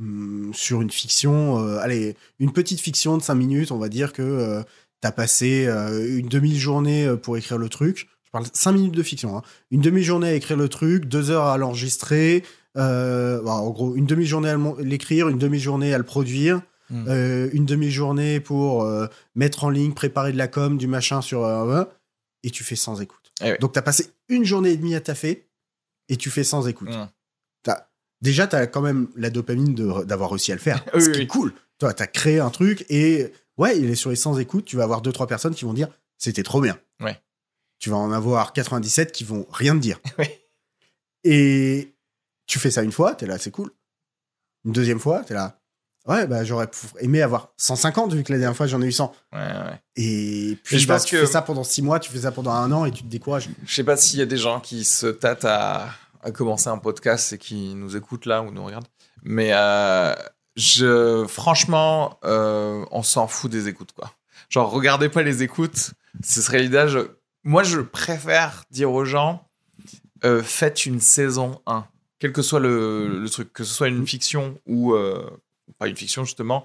hum, sur une fiction, euh, allez, une petite fiction de 5 minutes, on va dire que tu as passé euh, une demi-journée euh, pour écrire le truc. Je parle 5 minutes de fiction. hein. Une demi-journée à écrire le truc, 2 heures à l'enregistrer. euh, bon, en gros, une demi-journée à l'écrire, une demi-journée à le produire. Mm. euh, une demi-journée pour euh, mettre en ligne, préparer de la com, du machin sur... euh, et tu fais sans écoute. Eh. Donc, tu as passé une journée et demie à taffer et tu fais sans écoute. Mm. T'as- déjà, tu as quand même la dopamine d'avoir réussi à le faire. (laughs) Oui, ce qui oui. est cool. Toi, tu as créé un truc et ouais, il est sur les sans écoute. Tu vas avoir deux, trois personnes qui vont dire c'était trop bien. Ouais. Tu vas en avoir 97 qui vont rien te dire. (laughs) Et tu fais ça une fois, tu es là, c'est cool. Une deuxième fois, tu es là. Ouais, bah, j'aurais aimé avoir 150 vu que la dernière fois j'en ai eu 100. Ouais, ouais. Et puis Et je bah, pense tu que- fais ça pendant 6 mois, tu fais ça pendant un an et tu te décourages. Je sais pas s'il y a des gens qui se tâtent à, à commencer un podcast et qui nous écoutent là ou nous regardent. Mais euh, je, franchement, euh, on s'en fout des écoutes, quoi. Genre, regardez pas les écoutes. Ce serait l'idée. je- Moi, je préfère dire aux gens, euh, faites une saison 1. Quel que soit le, le truc, que ce soit une fiction ou euh, pas une fiction, justement.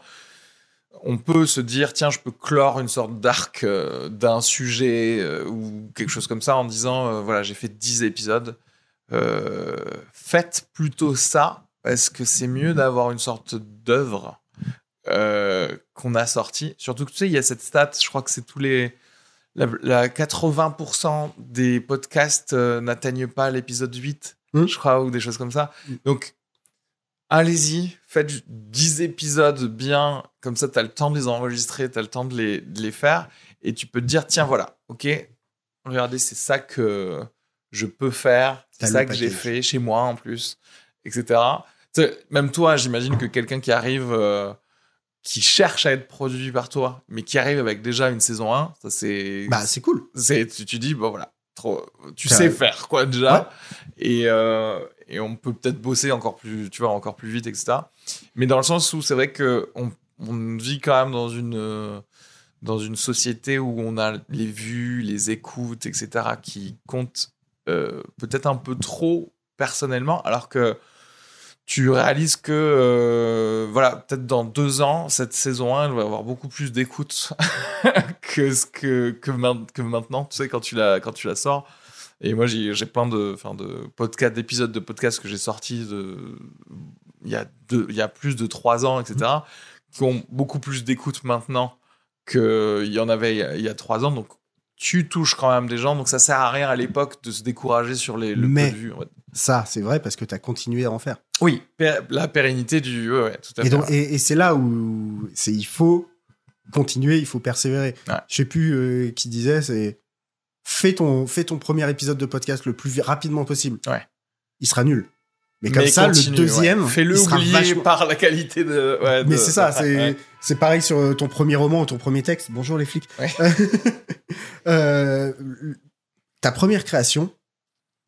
on peut se dire, tiens, je peux clore une sorte d'arc euh, d'un sujet euh, ou quelque chose comme ça en disant, euh, voilà, j'ai fait 10 épisodes. Faites plutôt ça, parce que c'est mieux d'avoir une sorte d'œuvre qu'on a sortie. Surtout que tu sais, il y a cette stat, je crois que c'est tous les. La, la 80% des podcasts n'atteignent pas l'épisode 8, Hmm. je crois, ou des choses comme ça. Hmm. Donc, allez-y, faites 10 épisodes bien, comme ça, tu as le temps de les enregistrer, tu as le temps de les, de les faire, et tu peux te dire, tiens, voilà, ok, regardez, c'est ça que je peux faire, c'est ça que j'ai fait chez moi en plus, etc. Même toi, j'imagine que quelqu'un qui arrive, euh, qui cherche à être produit par toi, mais qui arrive avec déjà une saison 1, ça c'est... Bah, c'est cool. tu, tu dis, bon voilà, trop, tu sais faire quoi déjà, et, euh, et on peut peut-être bosser encore plus, tu vois, encore plus vite, etc. Mais dans le sens où c'est vrai que on, vit quand même dans une euh, dans une société où on a les vues, les écoutes, etc. qui comptent euh, peut-être un peu trop personnellement, alors que tu réalises que euh, voilà peut-être dans deux ans cette saison 1 elle va avoir beaucoup plus d'écoutes (laughs) que ce que que maintenant tu sais quand tu la quand tu la sors et moi j'ai plein de enfin de podcasts d'épisodes de podcasts que j'ai sortis de il y a deux il y a plus de trois ans etc qui ont beaucoup plus d'écoutes maintenant qu'il y en avait il y a- il y a trois ans donc tu touches quand même des gens donc ça sert à rien à l'époque de se décourager sur les le Mais- peu de vues en fait. Ça, c'est vrai parce que tu as continué à en faire. oui la pérennité du ouais, ouais, tout à Et, fait donc, et, et c'est là où c'est il faut continuer, il faut persévérer. Ouais. Je sais plus euh, qui disait, c'est fais ton, fais ton premier épisode de podcast le plus rapidement possible. Ouais. Il sera nul. Mais comme Mais ça, continue, le deuxième, ouais. fais-le oublier vachement- par la qualité de ouais, Mais c'est ça, c'est c'est pareil sur euh, ton premier roman ou ton premier texte. Bonjour les flics. Ouais. (laughs) Euh, ta première création,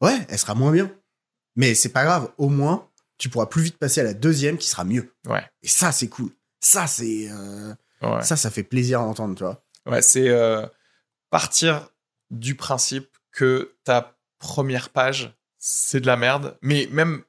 ouais, elle sera moins bien. Mais c'est pas grave, au moins, tu pourras plus vite passer à la deuxième qui sera mieux. Ouais. Et ça, c'est cool. Ça, c'est. euh, Ouais. Ça, ça fait plaisir à entendre, tu vois. Ouais, c'est euh, partir du principe que ta première page, c'est de la merde. Mais même,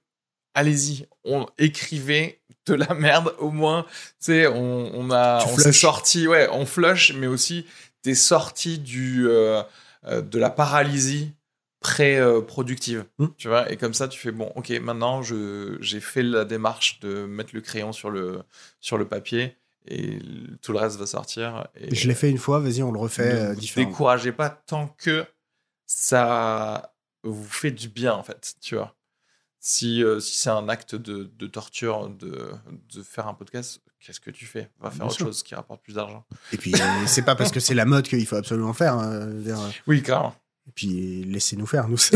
allez-y, on écrivait de la merde (laughs) au moins. Tu sais, on, on a, Tu on s'est sorti, ouais, on flush, mais aussi t'es sorti du euh, euh, de la paralysie pré-productive, Hmm. tu vois. Et comme ça, tu fais bon, ok, maintenant je j'ai fait la démarche de mettre le crayon sur le sur le papier et tout le reste va sortir. Et, Je l'ai fait une fois, vas-y, on le refait ne euh, vous découragez pas tant que ça vous fait du bien en fait, tu vois. Si, euh, si c'est un acte de, de torture de, de faire un podcast, qu'est-ce que tu fais? Va faire Bien autre sûr. chose qui rapporte plus d'argent. Et puis, euh, (laughs) c'est pas parce que c'est la mode qu'il faut absolument faire. hein, dire, euh, Oui, carrément. Et puis, laissez-nous faire, nous. (laughs)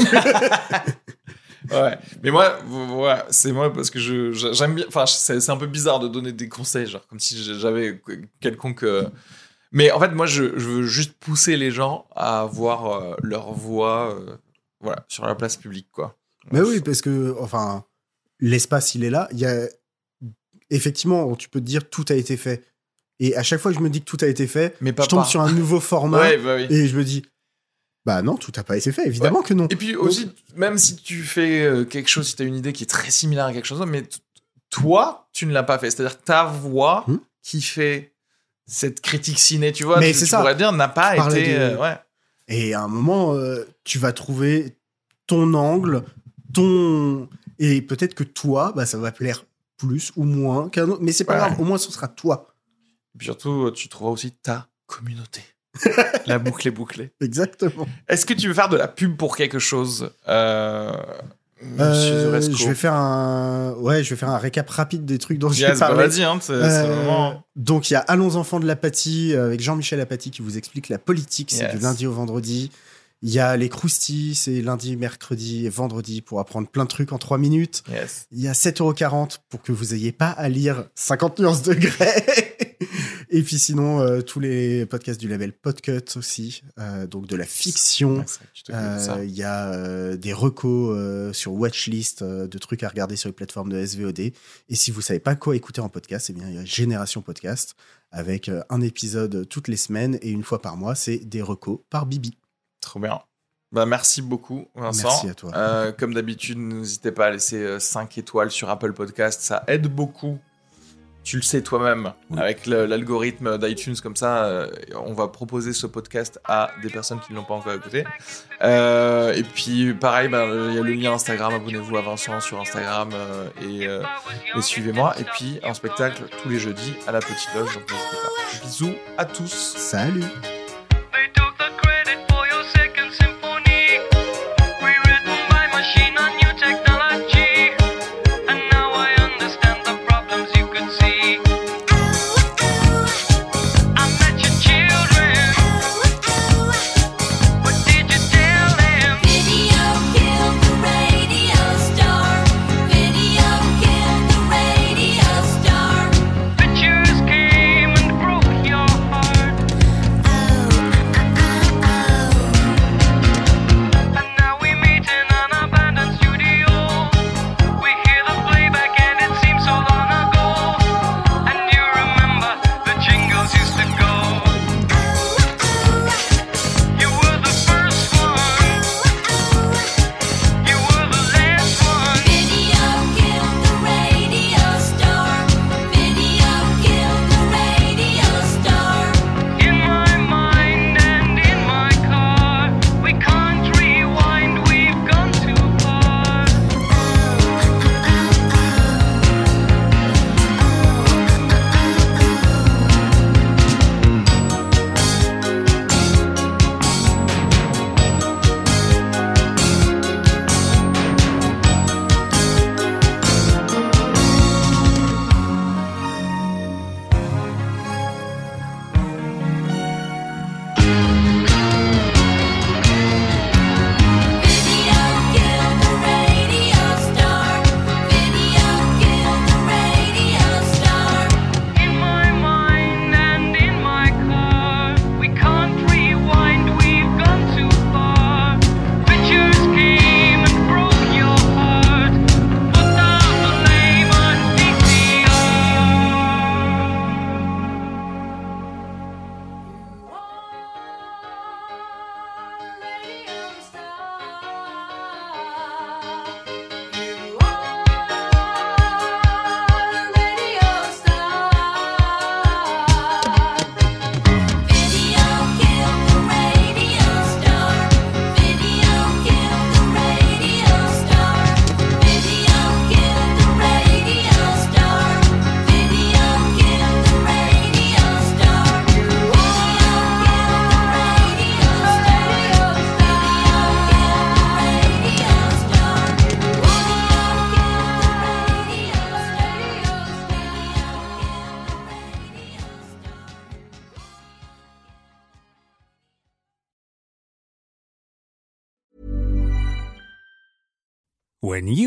Ouais. Mais moi, c'est moi parce que je j'aime bien. Enfin, c'est un peu bizarre de donner des conseils, genre comme si j'avais quelconque. euh, Mais en fait, moi, je, je veux juste pousser les gens à avoir euh, leur voix, euh, voilà, sur la place publique, quoi. Mais oui, parce que, enfin, l'espace, il est là. Il y a... Effectivement, tu peux te dire tout a été fait. Et à chaque fois que je me dis que tout a été fait, Mais pas je tombe par- sur un nouveau format (laughs) Ouais, bah oui. et je me dis, bah non, tout n'a pas été fait. Évidemment que non. Et puis aussi, même si tu fais euh, quelque chose, si tu as une idée qui est très similaire à quelque chose, mais toi, tu ne l'as pas fait. C'est-à-dire ta voix Hmm. qui fait cette critique ciné, tu vois, Mais tu, c'est tu ça. pourrais dire, n'a pas Tu été. de- euh, ouais. Et à un moment, euh, tu vas trouver ton angle, ton. Et peut-être que toi, bah, ça va plaire plus ou moins qu'un autre. Mais c'est pas Ouais. grave, au moins ce sera toi. Et puis surtout, tu trouveras aussi ta communauté. (laughs) la boucle est bouclée. Exactement. Est-ce que tu veux faire de la pub pour quelque chose, euh, Monsieur Euh, je vais faire un. Ouais, je vais faire un récap rapide des trucs dont j'ai Yes, bah, parlé. vas-y, hein, c'est c'est le Euh, moment. donc il y a Allons enfants de l'apathie euh, avec Jean-Michel Apathy qui vous explique la politique, c'est Yes. du lundi au vendredi. Il y a les croustilles, c'est lundi, mercredi et vendredi pour apprendre plein de trucs en 3 minutes. Yes. Il y a 7,40€ pour que vous ayez pas à lire 50 nuances de grès. (laughs) et puis sinon, euh, tous les podcasts du label Podcut aussi, euh, donc de la fiction. Ça. Euh, Il y a des recos sur Watchlist de trucs à regarder sur les plateformes de SVOD. Et si vous savez pas quoi écouter en podcast, eh bien il y a Génération Podcast avec un épisode toutes les semaines et une fois par mois, c'est des recos par Bibi. Trop bien. Bah, merci beaucoup, Vincent. Merci à toi. Comme d'habitude, n'hésitez pas à laisser 5 étoiles sur Apple Podcast. Ça aide beaucoup tu le sais toi-même, avec l'algorithme d'iTunes comme ça, euh, on va proposer ce podcast à des personnes qui ne l'ont pas encore écouté. Euh, et puis pareil, ben, il y a le lien Instagram, abonnez-vous à Vincent sur Instagram euh, et, euh, et suivez-moi. Et puis un spectacle tous les jeudis à la Petite Loge, donc n'hésitez pas. Bisous à tous. Salut